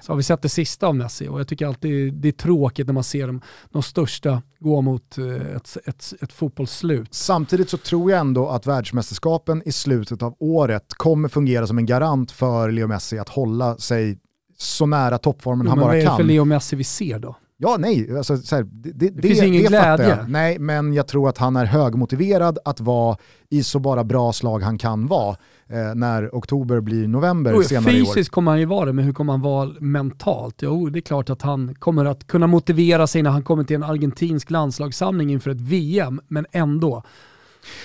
Så har vi sett det sista av Messi och jag tycker alltid det är tråkigt när man ser de, de största gå mot ett, ett, ett fotbollsslut. Samtidigt så tror jag ändå att världsmästerskapen i slutet av året kommer fungera som en garant för Leo Messi att hålla sig så nära toppformen han bara kan. Men vad är det för Leo Messi vi ser då? Ja, nej, alltså, så här, det, det, det, finns ingen glädje. Nej, men jag tror att han är högmotiverad att vara i så bara bra slag han kan vara eh, när oktober blir november jo, senare i år. Fysiskt kommer han ju vara det, men hur kommer han vara mentalt? Jo, det är klart att han kommer att kunna motivera sig när han kommer till en argentinsk landslagssamling inför ett VM, men ändå.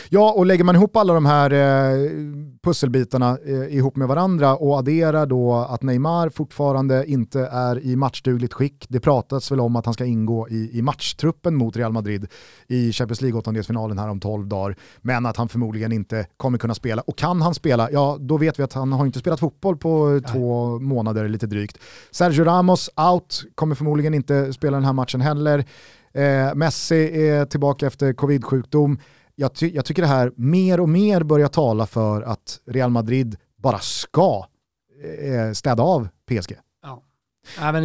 Ja, och lägger man ihop alla de här eh, pusselbitarna eh, ihop med varandra och adderar då att Neymar fortfarande inte är i matchdugligt skick. Det pratas väl om att han ska ingå i, i matchtruppen mot Real Madrid i Champions League-åttondelsfinalen här om 12 dagar. Men att han förmodligen inte kommer kunna spela. Och kan han spela, ja då vet vi att han har inte spelat fotboll på Nej. två månader lite drygt. Sergio Ramos out, kommer förmodligen inte spela den här matchen heller. Eh, Messi är tillbaka efter covid-sjukdom jag, ty jag tycker det här mer och mer börjar tala för att Real Madrid bara ska eh, städa av PSG. Ja. Ja, men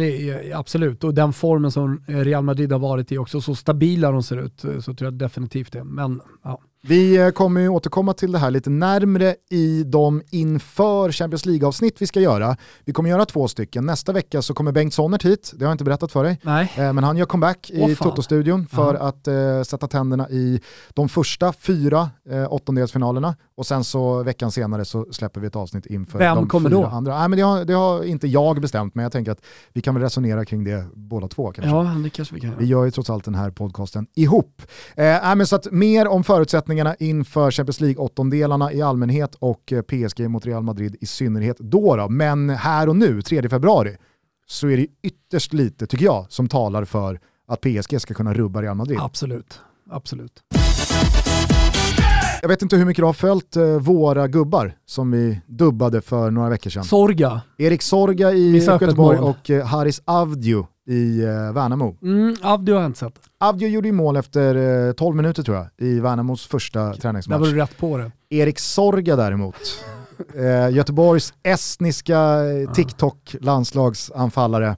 absolut, och den formen som eh, Real Madrid har varit i också, så stabila de ser ut, eh, så tror jag definitivt det. Men ja, vi eh, kommer ju återkomma till det här lite närmre i de inför Champions League-avsnitt vi ska göra. Vi kommer göra två stycken. Nästa vecka så kommer Bengt Sonnert hit, det har jag inte berättat för dig. Nej. Eh, men han gör comeback Åh, i Toto-studion för uh-huh. att uh, sätta tänderna i de första fyra uh, åttondelsfinalerna och sen så veckan senare så släpper vi ett avsnitt inför Vem de kommer fyra då? andra. Nej, men det har, det har, inte jag bestämt, men jag tänker att vi kan väl resonera kring det båda två kanske. Ja, det kanske vi kan. Vi gör ju trots allt den här podcasten ihop. Eh, men så att mer om förutsättningarna inför Champions League-åttondelarna i allmänhet och eh, PSG mot Real Madrid i synnerhet då, då. Men här och nu, 3 februari, så är det ytterst lite, tycker jag, som talar för att PSG ska kunna rubba Real Madrid. Absolut, absolut. Jag vet inte hur mycket du har följt eh, våra gubbar som vi dubbade för några veckor sedan. Sorga. Erik Sorga i Göteborg och eh, Haris Avdiu i eh, Värnamo. Mm, Avdiu har jag inte sett. Avdiu gjorde ju mål efter eh, 12 minuter tror jag i Värnamos första träningsmatch. Där var du rätt på det. Erik Sorga däremot, Göteborgs estniska eh, TikTok-landslagsanfallare,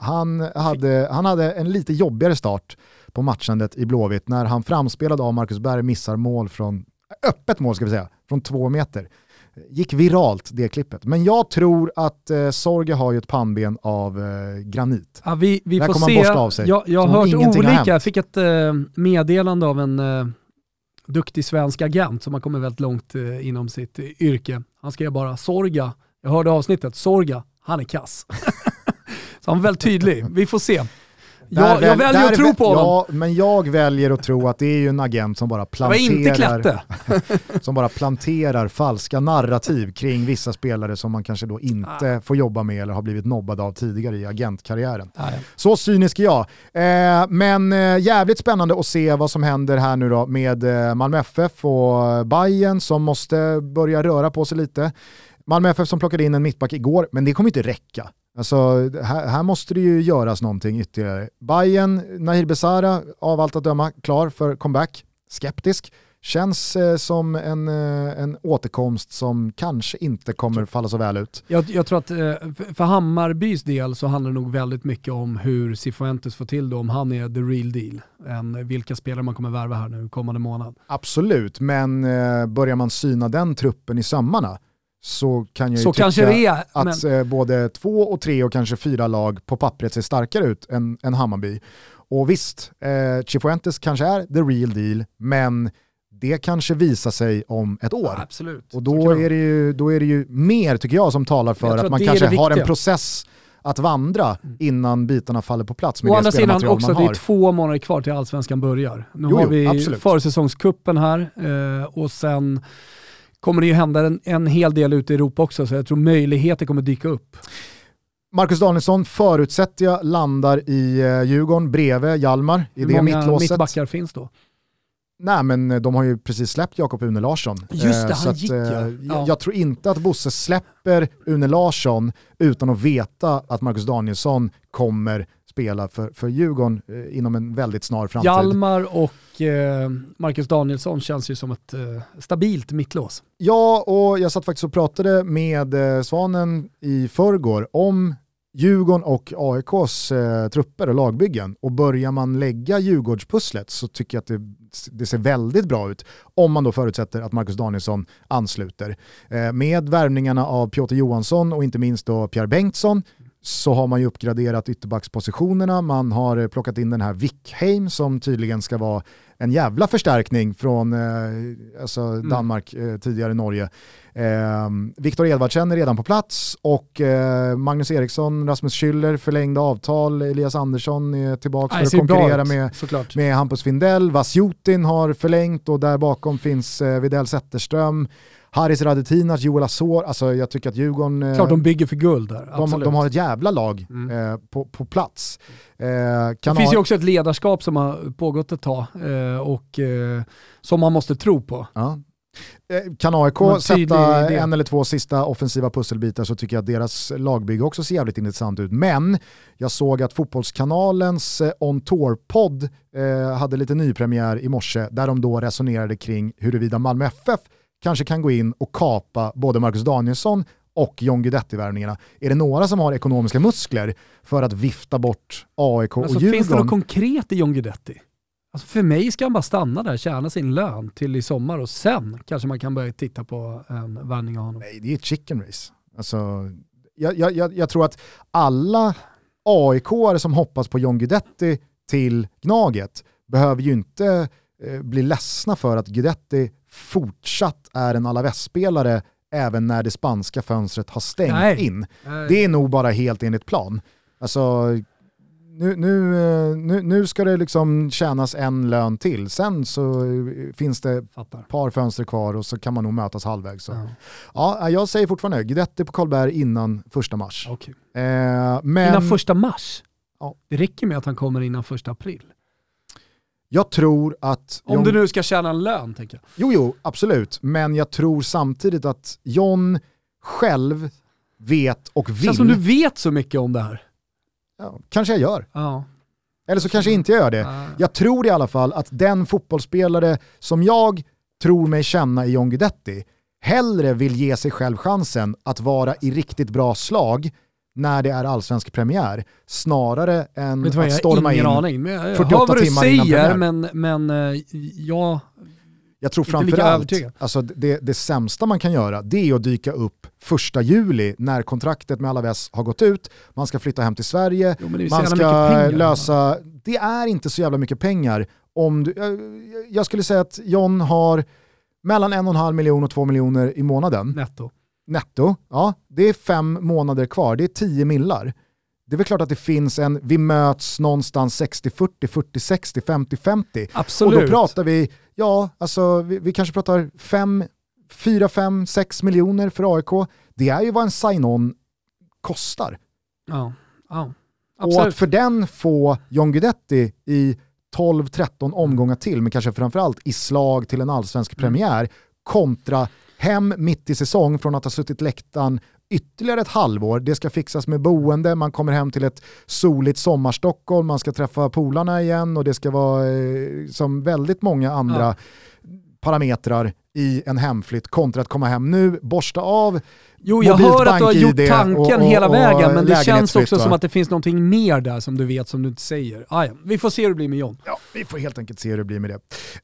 han, hade, han hade en lite jobbigare start på matchandet i Blåvitt när han framspelad av Marcus Berg missar mål från, öppet mål ska vi säga, från två meter. Gick viralt det klippet. Men jag tror att eh, Sorge har ju ett pannben av eh, granit. Ja, vi vi får se. Av sig, jag, jag har hört olika, jag fick ett eh, meddelande av en eh, duktig svensk agent som har kommit väldigt långt eh, inom sitt eh, yrke. Han skrev bara Sorga, jag hörde avsnittet, Sorga, han är kass. Så han var väldigt tydlig, vi får se. Jag, jag väljer att tro på honom. Ja, men jag väljer att tro att det är ju en agent som bara planterar, som bara planterar falska narrativ kring vissa spelare som man kanske då inte ah. får jobba med eller har blivit nobbad av tidigare i agentkarriären. Ah, ja. Så cynisk är jag. Eh, men eh, jävligt spännande att se vad som händer här nu då med eh, Malmö FF och Bayern som måste börja röra på sig lite. Malmö FF som plockade in en mittback igår, men det kommer inte räcka. Alltså, här, här, måste det ju göras någonting ytterligare. Bayern, Nahir Besara, av allt att döma, klar för comeback. Skeptisk. Känns eh, som en, eh, en återkomst som kanske inte kommer falla så väl ut. Jag, jag tror att eh, för Hammarbys del så handlar det nog väldigt mycket om hur Cifuentes får till det, om han är the real deal, än vilka spelare man kommer värva här nu kommande månad. Absolut, men eh, börjar man syna den truppen i sömmarna så kan jag ju så tycka är, att men... Eh, både två och tre och kanske fyra lag på pappret ser starkare ut än, än Hammarby. Och visst, eh, Chifuentes kanske är the real deal, men det kanske visar sig om ett år. Ja, absolut. Och då är, det ju, då är det ju mer, tycker jag, som talar för att man kanske har en process att vandra Mm. innan bitarna faller på plats med Å andra sidan också, det är två månader kvar till allsvenskan börjar. Nu Jo, har vi absolut. försäsongskuppen här eh, och sen kommer det ju hända en, en hel del ute i Europa också, så jag tror möjligheter kommer dyka upp. Marcus Danielsson förutsätter jag landar i eh, Djurgården bredvid Hjalmar i Hur det många mittlåset. mittbackar finns då? Nej men eh, de har ju precis släppt Jakob Une Larsson. Just det, Eh, så han gick, ja. Ja. Jag, jag tror inte att Bosse släpper Une Larsson utan att veta att Marcus Danielsson kommer spela för, för Djurgården eh, inom en väldigt snar framtid. Hjalmar och eh, Marcus Danielsson känns ju som ett eh, stabilt mittlås. Ja, och jag satt faktiskt och pratade med eh, Svanen i förrgår om Djurgården och AIKs eh, trupper och lagbyggen. Och börjar man lägga Djurgårdspusslet så tycker jag att det, det ser väldigt bra ut. Om man då förutsätter att Marcus Danielsson ansluter. Eh, med värvningarna av Piotr Johansson och inte minst då Pierre Bengtsson så har man ju uppgraderat ytterbackspositionerna. Man har eh, plockat in den här Wickheim som tydligen ska vara en jävla förstärkning från eh, alltså Danmark, eh, tidigare Norge. Eh, Viktor Edvardsen är redan på plats och eh, Magnus Eriksson, Rasmus Schüller förlängda avtal, Elias Andersson är tillbaka för att konkurrera ut, med, såklart. med Hampus Findell. Vasjutin har förlängt och där bakom finns eh, Widell Zetterström. Haris Radetinac, Joel Asor, alltså jag tycker att Djurgården... eh, Klart de bygger för guld där, de, de har ett jävla lag Mm. eh, på, på plats. Eh, Det finns ha- ju också ett ledarskap som har pågått ett tag eh, och eh, som man måste tro på. Ja. Eh, Kan AIK sätta idé. en eller två sista offensiva pusselbitar så tycker jag att deras lagbygge också ser jävligt intressant ut. Men jag såg att Fotbollskanalens On Tour-podd eh, hade lite nypremiär i morse där de då resonerade kring huruvida Malmö FF kanske kan gå in och kapa både Marcus Danielsson och John Guidetti-värvningarna. Är det några som har ekonomiska muskler för att vifta bort AIK Alltså, och finns det något Djurgården? konkret i John Guidetti? Alltså för mig ska han bara stanna där, tjäna sin lön till i sommar och sen kanske man kan börja titta på en värvning av honom. Nej, det är ett chicken race. Alltså, jag, jag, jag, jag tror att alla aik som hoppas på John Guidetti till Gnaget behöver ju inte eh, bli ledsna för att Guidetti fortsatt är en Alaves-spelare även när det spanska fönstret har stängt Nej. in. Det är nog bara helt enligt plan. Alltså, nu, nu, nu, nu ska det liksom tjänas en lön till, sen så finns det ett par fönster kvar och så kan man nog mötas halvvägs. Ja, Ja, jag säger fortfarande Guidetti på Karlberg innan första mars. okej. Eh, men Innan första mars? Ja. Det räcker med att han kommer innan första april. Jag tror att... Om du nu ska tjäna en lön tänker jag. Jo, jo, absolut. Men jag tror samtidigt att John själv vet och Det vill. känns som du vet så mycket om det här. ja, kanske jag gör. Ja. Eller så kanske inte jag gör det. Ja. Jag tror i alla fall att den fotbollsspelare som jag tror mig känna i John Guidetti hellre vill ge sig själv chansen att vara i riktigt bra slag när det är allsvensk premiär snarare än att storma in. aning. Jag, jag 48 hör vad du timmar innan säger, premiär. men, men eh, jag... Jag tror framförallt, alltså det, det sämsta man kan göra det är att dyka upp första juli när kontraktet med Alaves har gått ut, man ska flytta hem till Sverige, Jo, man ska pengar. lösa... Det är inte så jävla mycket pengar. Om du, jag, jag skulle säga att John har mellan en och en halv miljon och två miljoner i månaden Netto. Netto. Ja, det är fem månader kvar, det är tio millar. Det är väl klart att det finns en, vi möts någonstans 60-40, 40-60, 50-50. Absolut. Och då pratar vi, ja, alltså vi, vi kanske pratar 5, 4, 5, 6 miljoner för AIK. Det är ju vad en sign-on kostar. Ja. ja. Och att Absolut. för den få John Guidetti i 12-13 omgångar till, men kanske framförallt i slag till en allsvensk Mm. premiär, kontra hem mitt i säsong från att ha suttit läktaren ytterligare ett halvår. Det ska fixas med boende, man kommer hem till ett soligt sommarstockholm, man ska träffa polarna igen och det ska vara eh, som väldigt många andra Ja. parametrar i en hemflytt kontra att komma hem nu, borsta av Jo, jag mobilt hör att du har gjort tanken och- och- hela och vägen, men det känns också va? som att det finns någonting mer där som du vet som du inte säger. Ah, ja. Vi får se hur det blir med John. Ja, vi får helt enkelt se hur det blir med det.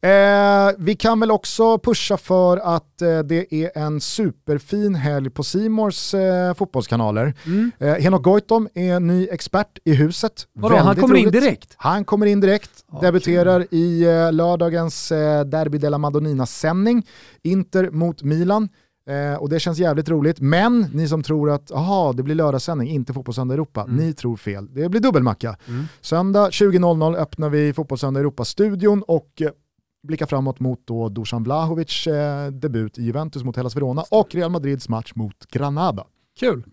Eh, vi kan väl också pusha för att eh, det är en superfin helg på Simors eh, fotbollskanaler. Mm. Eh, Henok Goitom är ny expert i huset. Vadå, han kommer in roligt. direkt? Han kommer in direkt, Ja, debuterar i eh, lördagens eh, Derby della Madonnina-sändning. Inter mot Milan. Eh, och det känns jävligt roligt. Men ni som tror att aha, det blir lördagssändning, inte Fotbollssöndag Europa, Mm. ni tror fel. Det blir dubbelmacka. Mm. Söndag 20.00 öppnar vi Fotbollssöndag Europa-studion och eh, blickar framåt mot då Dusan Vlahovic eh, debut i Juventus mot Hellas Verona och Real Madrids match mot Granada. Kul.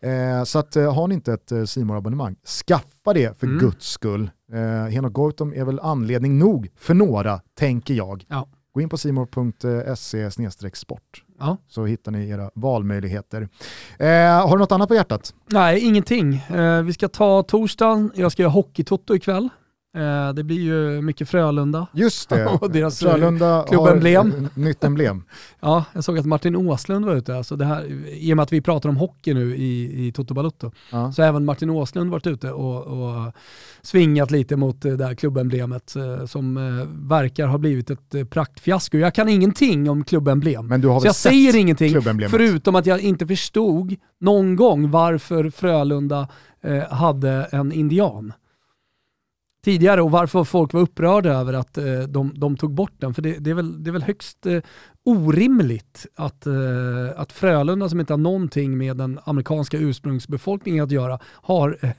Eh, så att, eh, har ni inte ett eh, C abonnemang skaffa det för Mm. guds skull. Eh, Henok Goitom är väl anledning nog för några, tänker jag. Ja. Gå in på simor.se sport Ja. så hittar ni era valmöjligheter. Eh, har du något annat på hjärtat? Nej, ingenting. Eh, vi ska ta torsdagen, jag ska göra hockeytoto ikväll. Eh, det blir ju mycket Frölunda. Just det, Och deras, eh, Frölunda klubbemblem. har nytt emblem. Ja, jag såg att Martin Åslund var ute. Alltså det här, I och med att vi pratar om hockey nu i, i Toto Balutto, Ja. så har även Martin Åslund varit ute och, och svingat lite mot det där klubbemblemet eh, som eh, verkar ha blivit ett eh, praktfiasko. Jag kan ingenting om klubbemblem. Men du har Så jag säger ingenting, förutom att jag inte förstod någon gång varför Frölunda eh, hade en indian tidigare och varför folk var upprörda över att eh, de, de tog bort den. För det, det, är, väl, det är väl högst eh, orimligt att, eh, att Frölunda som inte har någonting med den amerikanska ursprungsbefolkningen att göra har eh,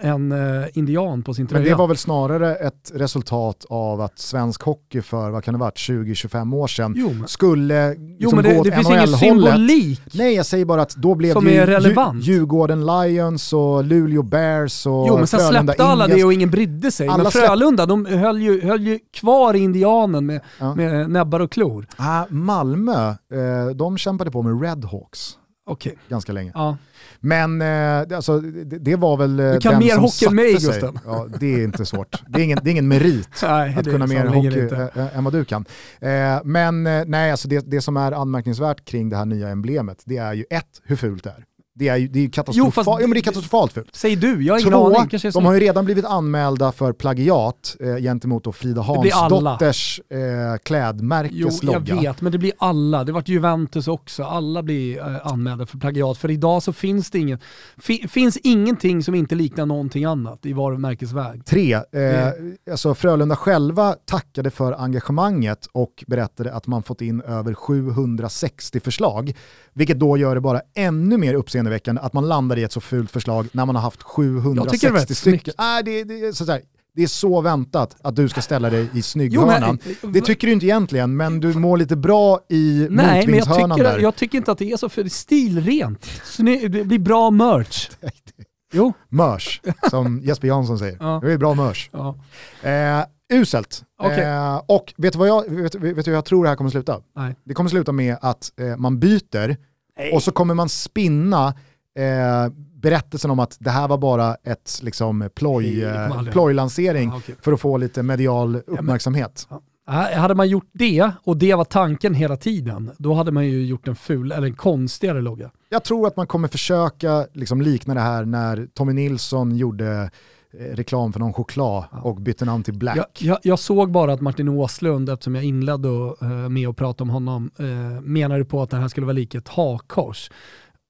en eh, indian på sin tröja. Men det var väl snarare ett resultat av att svensk hockey för, vad kan det varit, 20-25 år sedan Jo, men, skulle jo, liksom men gå det, åt finns ingen NHL-hållet. Nej, jag säger bara att då blev Som det ju är relevant. Dju- Djurgården Lions och Luleå Bears och Jo men sen Frölunda släppte alla Indians. det och ingen brydde sig. Alla men Frölunda, de höll ju, höll ju kvar indianen med, Ja. med näbbar och klor. Ah, Malmö, eh, de kämpade på med Redhawks Okej. ganska länge. Ja. Men eh, alltså, det, det var väl eh, Du kan den mer som hockey än mig. Gusten. Ja, det är inte svårt. Det är ingen, det är ingen merit Nej, att kunna mer hockey äh, än vad du kan. Eh, men nej, alltså det, det som är anmärkningsvärt kring det här nya emblemet, det är ju ett, hur fult det är. Det är ju det är katastrofalt, fast ja, men det är katastrofalt fult. Säg du, jag har ingen Två, aning. Kanske de har ju redan blivit anmälda för plagiat eh, gentemot då Frida. Hansdotters eh, Jo, klädmärkes jag vet, men det blir alla. Det vart Juventus också. Alla blir eh, anmälda för plagiat. För idag så finns det ingen, fi, finns ingenting som inte liknar någonting annat i varumärkesväg. Tre, eh, alltså Frölunda själva tackade för engagemanget och berättade att man fått in över 760 förslag. Vilket då gör det bara ännu mer uppseendeväckande att man landar i ett så fult förslag när man har haft Jag tycker det var 760 rätt stycken. Nej, det, det, är så här, det är så väntat att du ska ställa dig i Jo, men- snygghörnan. Det tycker du inte egentligen, men du mår lite bra i Nej, men jag tycker, där. jag tycker inte att det är så, för det är stilrent. Sny- Det blir bra merch. Jo. Mörs, som Jesper Jansson säger. Ja. Det är bra mörs. Ja. Eh, uselt. Okej. Eh, och vet du, vad jag, vet, vet du hur jag tror det här kommer sluta? Nej. Det kommer sluta med att eh, man byter och så kommer man spinna eh, berättelsen om att det här var bara ett liksom, ploj, Nej, eh, plojlansering Ja, okej. för att få lite medial uppmärksamhet. Ja, Hade man gjort det, och det var tanken hela tiden, då hade man ju gjort en ful, eller en konstigare logga. Jag tror att man kommer försöka liksom, likna det här när Tommy Nilsson gjorde reklam för någon choklad och bytte namn till Black. Jag, jag, jag såg bara att Martin Åslund, eftersom jag inledde och, eh, med att prata om honom, eh, menade på att det här skulle vara lik ett hakkors.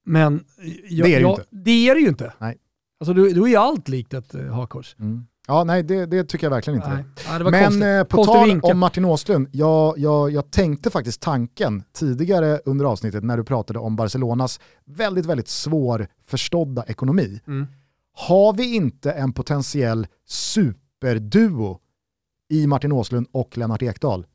Men jag, Det är jag, inte. Det är det ju inte. Nej. Alltså då, då är ju allt likt ett eh, hakkors. Mm. Ja, nej det, det tycker jag verkligen inte. Nej. Ja, Men konstigt. eh, på Konstig tal vinkel. om Martin Åslund, jag, jag, jag tänkte faktiskt tanken tidigare under avsnittet när du pratade om Barcelonas väldigt, väldigt svårförstådda ekonomi. Mm. Har vi inte en potentiell superduo i Martin Åslund och Lennart Ekdal?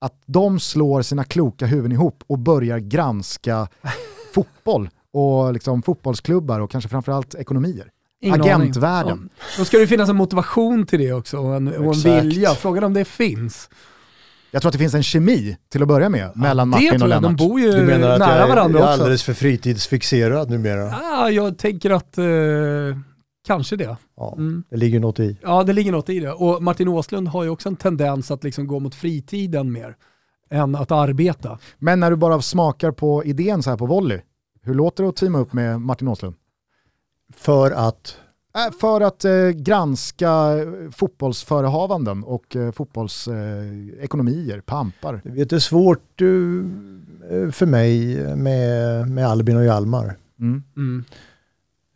Att de slår sina kloka huvuden ihop och börjar granska fotboll och liksom fotbollsklubbar och kanske framförallt ekonomier. Ingen Agentvärlden. aning. Ja. Då ska det finnas en motivation till det också och en, och en vilja. Frågan om det finns. Jag tror att det finns en kemi till att börja med mellan det Martin tror och jag. De Lennart. bor ju Du menar att nära jag är, varandra jag är också. alldeles för fritidsfixerad numera? Ah, jag tänker att eh, kanske det. Ja, Mm. det ligger något i. Ja, det ligger något i det. Och Martin Åslund har ju också en tendens att liksom gå mot fritiden mer än att arbeta. Men när du bara smakar på idén så här på volley, hur låter det att teama upp med Martin Åslund? För att, Äh, för att eh, granska eh, fotbollsförehavanden och eh, fotbollsekonomier, eh, ekonomier, pampar. du vet, det är svårt eh, för mig med, med Albin och Hjalmar. Mm. Mm.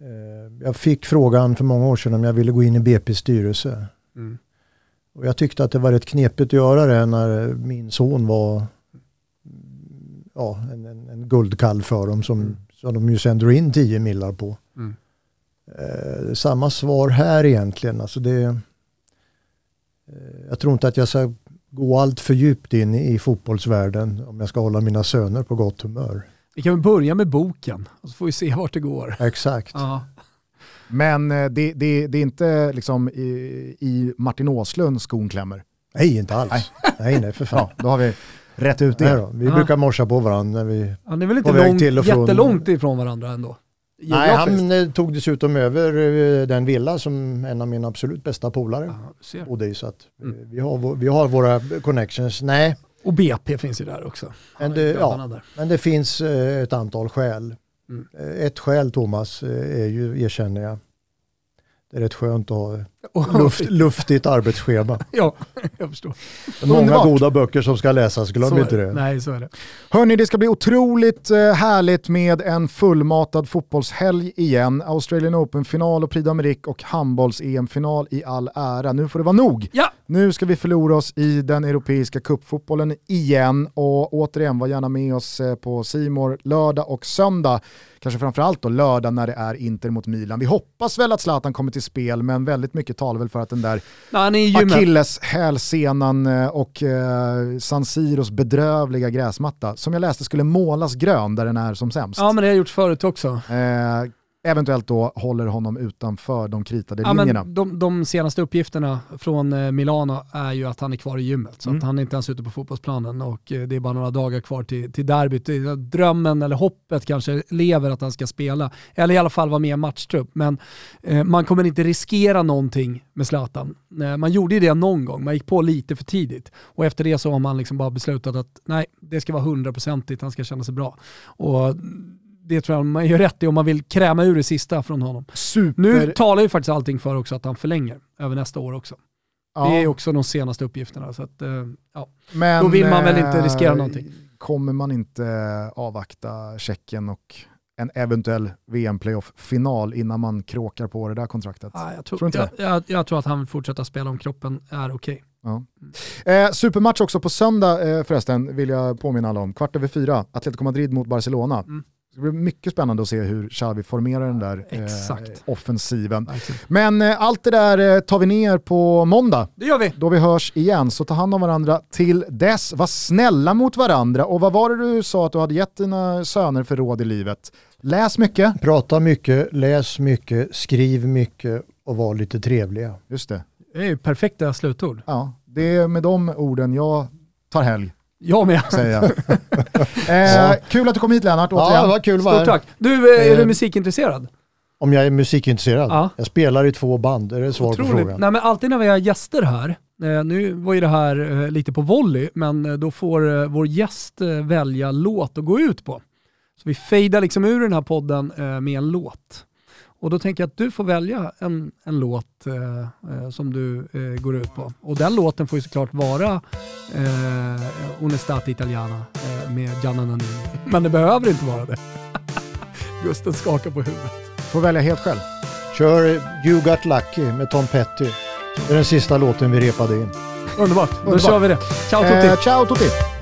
Eh, Jag fick frågan för många år sedan om jag ville gå in i BP's styrelse. Mm. Och jag tyckte att det var rätt knepigt att göra det när min son var ja, en, en, en guldkalv för dem som, Mm. som de ju sänder in 10 millar på. Mm. Eh, samma svar här egentligen. Alltså det, eh, jag tror inte att jag ska gå allt för djupt in i, i fotbollsvärlden om jag ska hålla mina söner på gott humör. Vi kan väl börja med boken och så får vi se vart det går. Exakt. Ja. Men eh, det, det, det är inte liksom i, i Martin Åslund skon klämmer. Nej, inte alls. Nej. Nej, nej, för fan. Ja, då har vi rätt ut Nej det. då. Vi Ja. brukar morsa på varandra när vi... Ja, det är väl inte långt, till och från- jättelångt ifrån varandra ändå? Nej, han tog dessutom över eh, den villa som en av mina absolut bästa polare bodde i. Så att eh, Mm. vi, har, vi har våra connections. Nej, Och BP finns ju där också. Men det- ja. där. men det finns eh, ett antal skäl. Mm. Eh, Ett skäl Thomas eh, är ju, erkänner jag, det är rätt skönt att ha luft, luftigt arbetsschema. Ja, jag förstår. Många Underbart. goda böcker som ska läsas, glöm Så inte det. Nej, så är det. Hörni, det ska bli otroligt härligt med en fullmatad fotbollshelg igen. Australian Open-final och Prix d'Amérique och handbolls-EM-final i all ära. Nu får det vara nog. Ja, Nu ska vi förlora oss i den europeiska cupfotbollen igen och återigen var gärna med oss eh, på Simor lördag och söndag. Kanske framförallt då lördag när det är Inter mot Milan. Vi hoppas väl att Zlatan kommer till spel men väldigt mycket talar väl för att den där Nej, han är i gymmet. Achilles hälsenan eh, och eh, San Siros bedrövliga gräsmatta som jag läste skulle målas grön där den är som sämst. Ja, men det har gjorts förut också. Eh, eventuellt då håller honom utanför de kritade Ja, linjerna. de, de senaste uppgifterna från eh, Milano är ju att han är kvar i gymmet. Så Mm. att han är inte ens ute på fotbollsplanen och eh, det är bara några dagar kvar till, till derbyt. Drömmen eller hoppet kanske lever att han ska spela. Eller i alla fall vara med i matchtrupp. Men eh, man kommer inte riskera någonting med Zlatan. Eh, man gjorde ju det någon gång, man gick på lite för tidigt. Och efter det så har man liksom bara beslutat att nej, det ska vara hundraprocentigt, han ska känna sig bra. Och det tror jag man gör rätt i om man vill kräma ur det sista från honom. Super... Nu talar ju faktiskt allting för också att han förlänger över nästa år också. ja, Det är också de senaste uppgifterna. Så att, eh, ja. men, då vill man väl inte eh, riskera någonting. Kommer man inte avvakta Tjeckien och en eventuell VM-playoff-final innan man kråkar på det där kontraktet? Ja, jag, tror, Tror inte jag, jag, jag tror att han vill fortsätta spela om kroppen är okej. Eh, supermatch också på söndag eh, förresten, vill jag påminna alla om. Kvart över fyra, Atletico Madrid mot Barcelona. Mm. Det blir mycket spännande att se hur Xavi formerar den där eh, Exakt. offensiven. Men eh, allt det där eh, tar vi ner på måndag, Det gör vi. då vi hörs igen. Så ta hand om varandra till dess. Var snälla mot varandra. Och vad var det du sa att du hade gett dina söner för råd i livet? Läs mycket. Prata mycket, läs mycket, skriv mycket och var lite trevliga. Just det. Det är ju perfekta slutord. Ja, det är med de orden jag tar helg, Jag med. säger jag. eh, kul att du kom hit Lennart, Ja, återigen. det var kul Stort tack. Du, eh, är du Eh, musikintresserad? Om jag är musikintresserad? Ja. Jag spelar i två band, är det svar på frågan? Nej, men alltid när vi har gäster här, eh, nu var ju det här eh, lite på volley, men då får vår gäst välja låt att gå ut på. Så vi fejdar liksom ur den här podden med en låt. Och då tänker jag att du får välja en, en låt eh, eh, som du eh, går ut på. Och den låten får ju såklart vara eh, Onestate Italiana eh, med Gianna Nannini. Men det behöver inte vara det. Gusten skakar på huvudet. Får välja helt själv. Kör You Got Lucky med Tom Petty. Det är den sista låten vi repade in. Underbart, då Underbart. kör vi det. Ciao tutti! Eh, ciao tutti!